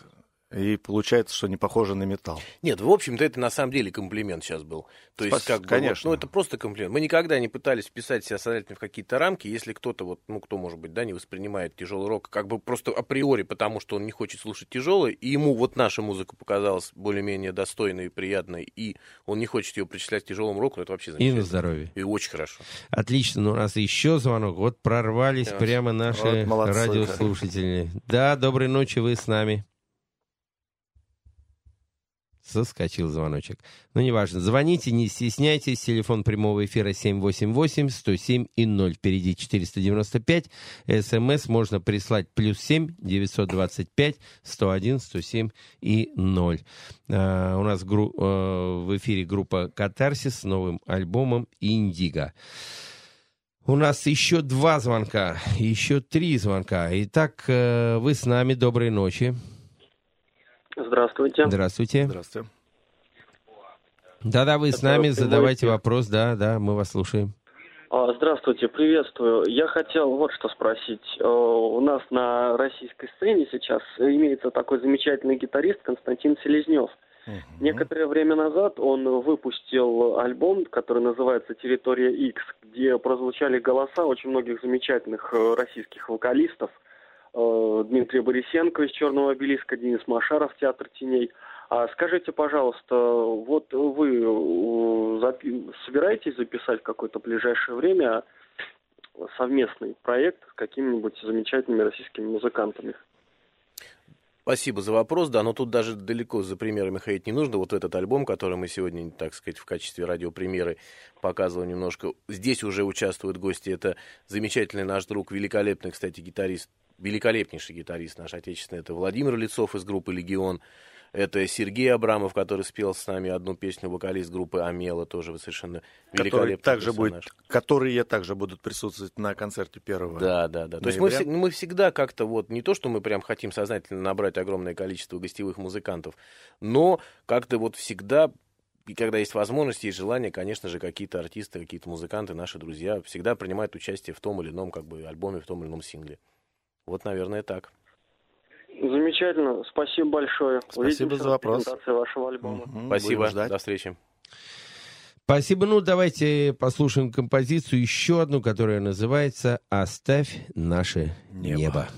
и получается, что не похоже на металл. Нет, в общем-то, это на самом деле комплимент сейчас был. То есть, Спас- как бы, вот, конечно. ну, это просто комплимент. Мы никогда не пытались вписать себя сознательно в какие-то рамки, если кто-то, вот, ну, кто, может быть, да, не воспринимает тяжелый рок, как бы просто априори, потому что он не хочет слушать тяжелый, и ему вот наша музыка показалась более-менее достойной и приятной, и он не хочет ее причислять к тяжелому року, это вообще И на замечательно. здоровье. И очень хорошо. Отлично, но у нас еще звонок. Вот прорвались Yes. прямо наши Вот молодцы. радиослушатели. Да, доброй ночи, вы с нами. Соскочил звоночек. Ну, неважно. Звоните, не стесняйтесь. Телефон прямого эфира 788-107 и 0. Впереди 495. СМС можно прислать плюс 7 925 101 107 и 0. А, у нас гру- э, в эфире группа «Катарсис» с новым альбомом «Индиго». У нас еще два звонка, еще три звонка. Итак, э, вы с нами. Доброй ночи. Здравствуйте. Здравствуйте. Здравствуйте. Да-да, вы с Это нами. прямой Задавайте эфир. вопрос. Да, да, мы вас слушаем. А, Здравствуйте, приветствую. Я хотел вот что спросить. Э, У нас на российской сцене сейчас имеется такой замечательный гитарист Константин Селезнев. Некоторое время назад он выпустил альбом, который называется «Территория X», где прозвучали голоса очень многих замечательных э, российских вокалистов. Э, Дмитрий Борисенко из «Черного обелиска», Денис Машаров, «Театр теней». А скажите, пожалуйста, вот вы э, собираетесь записать какое-то ближайшее время совместный проект с какими-нибудь замечательными российскими музыкантами? Спасибо за вопрос, да, но тут даже далеко за примерами ходить не нужно. Вот этот альбом, который мы сегодня, так сказать, в качестве радиопремьеры показываем немножко, здесь уже участвуют гости. Это замечательный наш друг, великолепный, кстати, гитарист, великолепнейший гитарист наш отечественный, это Владимир Лицов из группы «Легион». Это Сергей Абрамов, который спел с нами одну песню, вокалист группы Амела, тоже совершенно Который великолепный также будет, персонаж. которые также будут присутствовать на концерте первого. Да, да, да. То есть мы, мы всегда как-то вот не то, что мы прям хотим сознательно набрать огромное количество гостевых музыкантов, но как-то вот всегда, и когда есть возможность, есть желание, конечно же, какие-то артисты, какие-то музыканты, наши друзья всегда принимают участие в том или ином как бы альбоме, в том или ином сингле. Вот, наверное, так. Замечательно, спасибо большое. Спасибо Увидимся за вопрос. вашего альбома. Мгм, Спасибо. будем ждать. До встречи. Спасибо. Ну, давайте послушаем композицию, еще одну, которая называется «Оставь наше Небо». небо».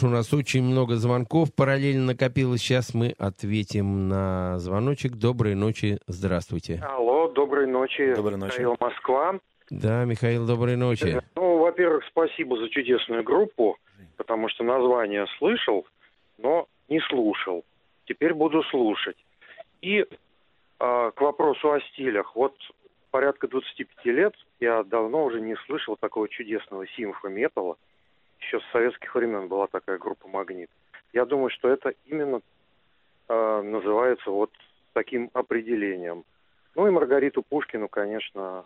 Что ж, у нас очень много звонков параллельно накопилось. Сейчас мы ответим на звоночек. Доброй ночи, здравствуйте. Алло, доброй ночи. Доброй ночи. Михаил Москва. Да, Михаил, доброй ночи. Ну, во-первых, спасибо за чудесную группу, потому что название слышал, но не слушал. Теперь буду слушать. И а, к вопросу о стилях. Вот порядка 25 лет я давно уже не слышал такого чудесного симфо-металла. Еще с советских времен была такая группа «Магнит». Я думаю, что это именно э, называется вот таким определением. Ну и Маргариту Пушкину, конечно,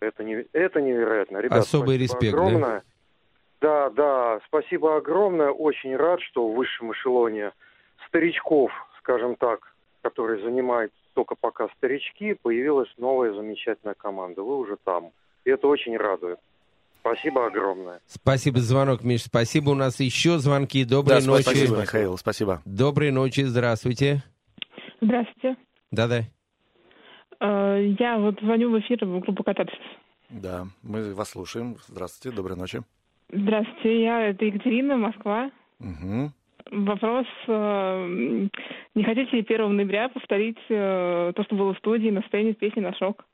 это, не, это невероятно. Ребят, Особый респект, огромное. да? Да, да, спасибо огромное. Очень рад, что в высшем эшелоне старичков, скажем так, которые занимают только пока старички, появилась новая замечательная команда. Вы уже там. И это очень радует. Спасибо огромное. Спасибо за звонок, Миш. Спасибо. У нас еще звонки. Доброй да, ночи. Спасибо, Михаил. Спасибо. Доброй ночи. Здравствуйте. Здравствуйте. Да-да. Э, я вот звоню в эфир в группу «Катарсис». Да, мы вас слушаем. Здравствуйте, доброй ночи. Здравствуйте, я это Екатерина, Москва. Угу. Вопрос, э, не хотите ли 1 ноября повторить э, то, что было в студии на сцене с песней «На шок»?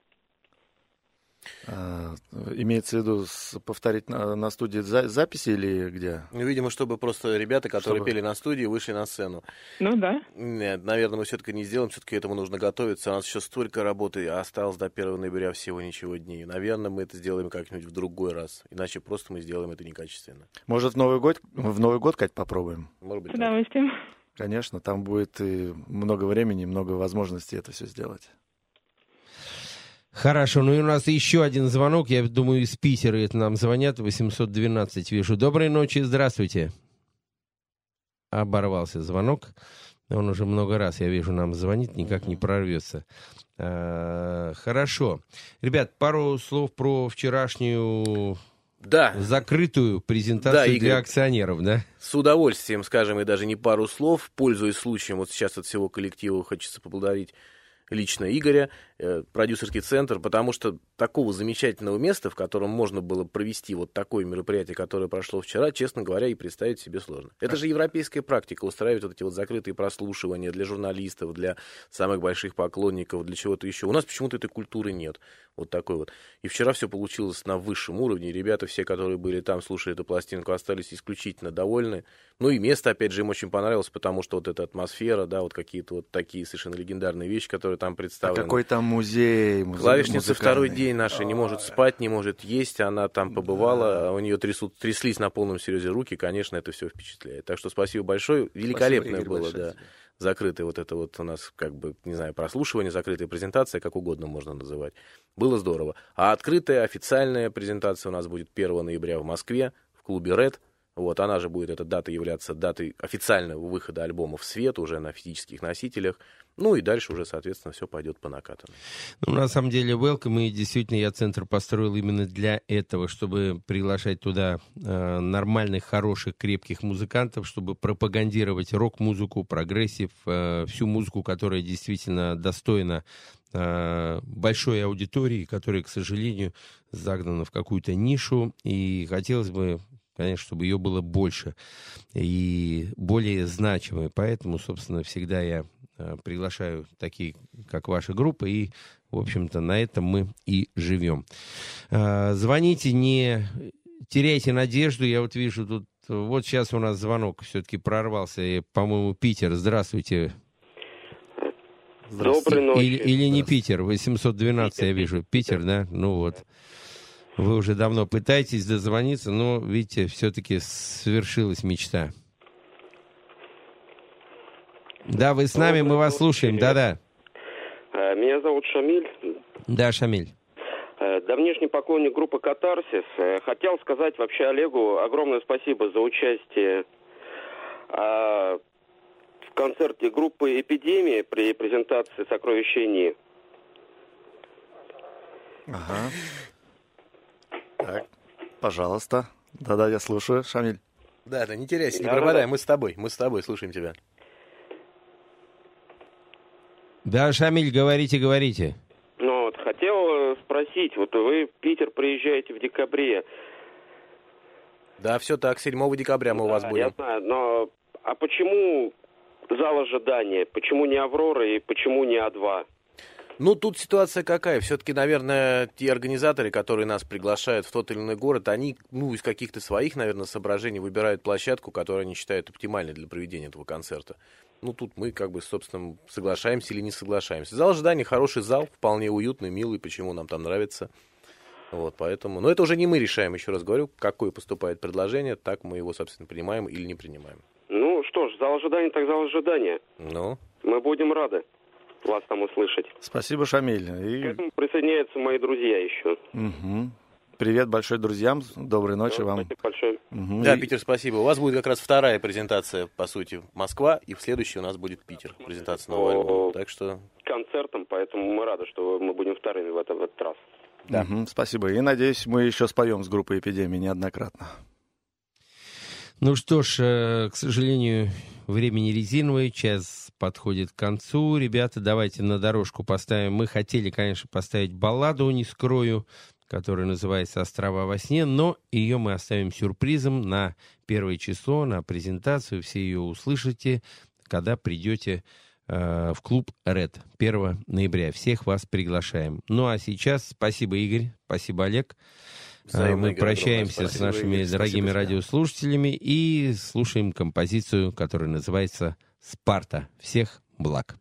А, имеется в виду повторить на, на студии за, записи или где? Ну, видимо, чтобы просто ребята, которые Чтобы- пели на студии, вышли на сцену. Ну да. Нет, наверное, мы все-таки не сделаем, все-таки этому нужно готовиться. У нас еще столько работы, а осталось до 1 ноября всего ничего дней. Наверное, мы это сделаем как-нибудь в другой раз. Иначе просто мы сделаем это некачественно. Может, в Новый год, в Новый год, Кать, попробуем? Может быть, С удовольствием. Конечно, там будет и много времени, много возможностей это все сделать. Хорошо, ну и у нас еще один звонок. Я думаю, из Питера это нам звонят. 812 вижу. Доброй ночи, здравствуйте. Оборвался звонок. Он уже много раз, я вижу, нам звонит, никак не прорвется. А, Хорошо. Ребят, пару слов про вчерашнюю Да. закрытую Да, презентацию Игорь. для акционеров, да? С удовольствием, скажем, и даже не пару слов, пользуясь случаем, вот сейчас от всего коллектива хочется поблагодарить лично Игоря, продюсерский центр, потому что такого замечательного места, в котором можно было провести вот такое мероприятие, которое прошло вчера, честно говоря, и представить себе сложно. Это же европейская практика, устраивать вот эти вот закрытые прослушивания для журналистов, для самых больших поклонников, для чего-то еще. У нас почему-то этой культуры нет. Вот такой вот. И вчера все получилось на высшем уровне. Ребята все, которые были там, слушали эту пластинку, остались исключительно довольны. Ну и место, опять же, им очень понравилось, потому что вот эта атмосфера, да, вот какие-то вот такие совершенно легендарные вещи, которые там А представлены. какой там музей? музе- Клавишница второй день наша не может спать, не может есть, она там побывала, а у нее трясут, тряслись на полном серьезе руки, конечно, это все впечатляет. Так что спасибо большое, великолепное Игорь, было, да. тебе. Закрытое вот это вот у нас, как бы, не знаю, прослушивание, закрытая презентация, как угодно можно называть. Было здорово. А открытая, официальная презентация у нас будет 1 ноября в Москве, в клубе Red. Вот, она же будет, эта дата, являться датой официального выхода альбома в свет уже на физических носителях. Ну и дальше уже, соответственно, все пойдет по накатанной. Ну, на самом деле, Welcome, и действительно я центр построил именно для этого, чтобы приглашать туда э, нормальных, хороших, крепких музыкантов, чтобы пропагандировать рок-музыку, прогрессив, э, всю музыку, которая действительно достойна э, большой аудитории, которая, к сожалению, загнана в какую-то нишу, и хотелось бы конечно, чтобы ее было больше и более значимой. Поэтому, собственно, всегда я приглашаю такие, как ваша группа, и, в общем-то, на этом мы и живем. Э, Звоните, не теряйте надежду. Я вот вижу тут, вот сейчас у нас звонок все-таки прорвался, и, по-моему, Питер. Здравствуйте. Доброй ночи. Или, или не Питер, 812 я вижу. Питер, да? Ну вот. Вы уже давно пытаетесь дозвониться, но, видите, все-таки свершилась мечта. Да, вы с нами, мы вас слушаем. Да-да. Э, Меня зовут Шамиль. Да, Шамиль. Э, Давнешний поклонник группы «Катарсис». Э, Хотел сказать вообще Олегу огромное спасибо за участие а, в концерте группы «Эпидемия» при презентации «Сокровищений». Ага. Так, пожалуйста. Да-да, я слушаю, Шамиль. Да, да, не теряйся, не пропадай, мы с тобой, мы с тобой, слушаем тебя. Да, Шамиль, говорите, говорите. Ну вот, хотел э, спросить, вот вы в Питер приезжаете в декабре. Да, все так, 7 декабря мы у вас Да, будем. Я знаю, но а почему зал ожидания? Почему не Аврора и почему не А2? Ну, тут ситуация какая? Все-таки, наверное, те организаторы, которые нас приглашают в тот или иной город, они, ну, из каких-то своих, наверное, соображений выбирают площадку, которую они считают оптимальной для проведения этого концерта. Ну, тут мы, как бы, собственно, соглашаемся или не соглашаемся. Зал ожидания хороший зал, вполне уютный, милый, почему нам там нравится. Вот, поэтому... Но это уже не мы решаем, еще раз говорю, какое поступает предложение, так мы его, собственно, принимаем или не принимаем. Ну что ж, зал ожидания так зал ожидания. Ну, Мы будем рады вас там услышать. Спасибо, Шамиль. К И... этому присоединяются мои друзья еще. Мгм. Привет большой друзьям. Доброй ночи вам. Спасибо большое. Мгм. да, И- Питер, спасибо. У вас будет как раз вторая презентация, по сути, Москва, и в следующий у нас будет Питер, презентация нового альбома. Так что Концертом, поэтому мы рады, что мы будем вторыми в, это, в этот раз. Мгм, спасибо. И надеюсь, мы еще споем с группой «Эпидемии» неоднократно. Ну что ж, э, к сожалению, времени резиновое, час подходит к концу. Ребята, давайте на дорожку поставим. Мы хотели, конечно, поставить балладу, не скрою, которая называется «Острова во сне», но ее мы оставим сюрпризом на первое число, на презентацию. Все ее услышите, когда придете э, в клуб «Ред» 1 ноября. Всех вас приглашаем. Ну а сейчас спасибо, Игорь, спасибо, Олег. Взаимно, Мы прощаемся огромное с спасибо, нашими Игорь. дорогими Спасибо радиослушателями и слушаем композицию, которая называется «Спарта». Всех благ.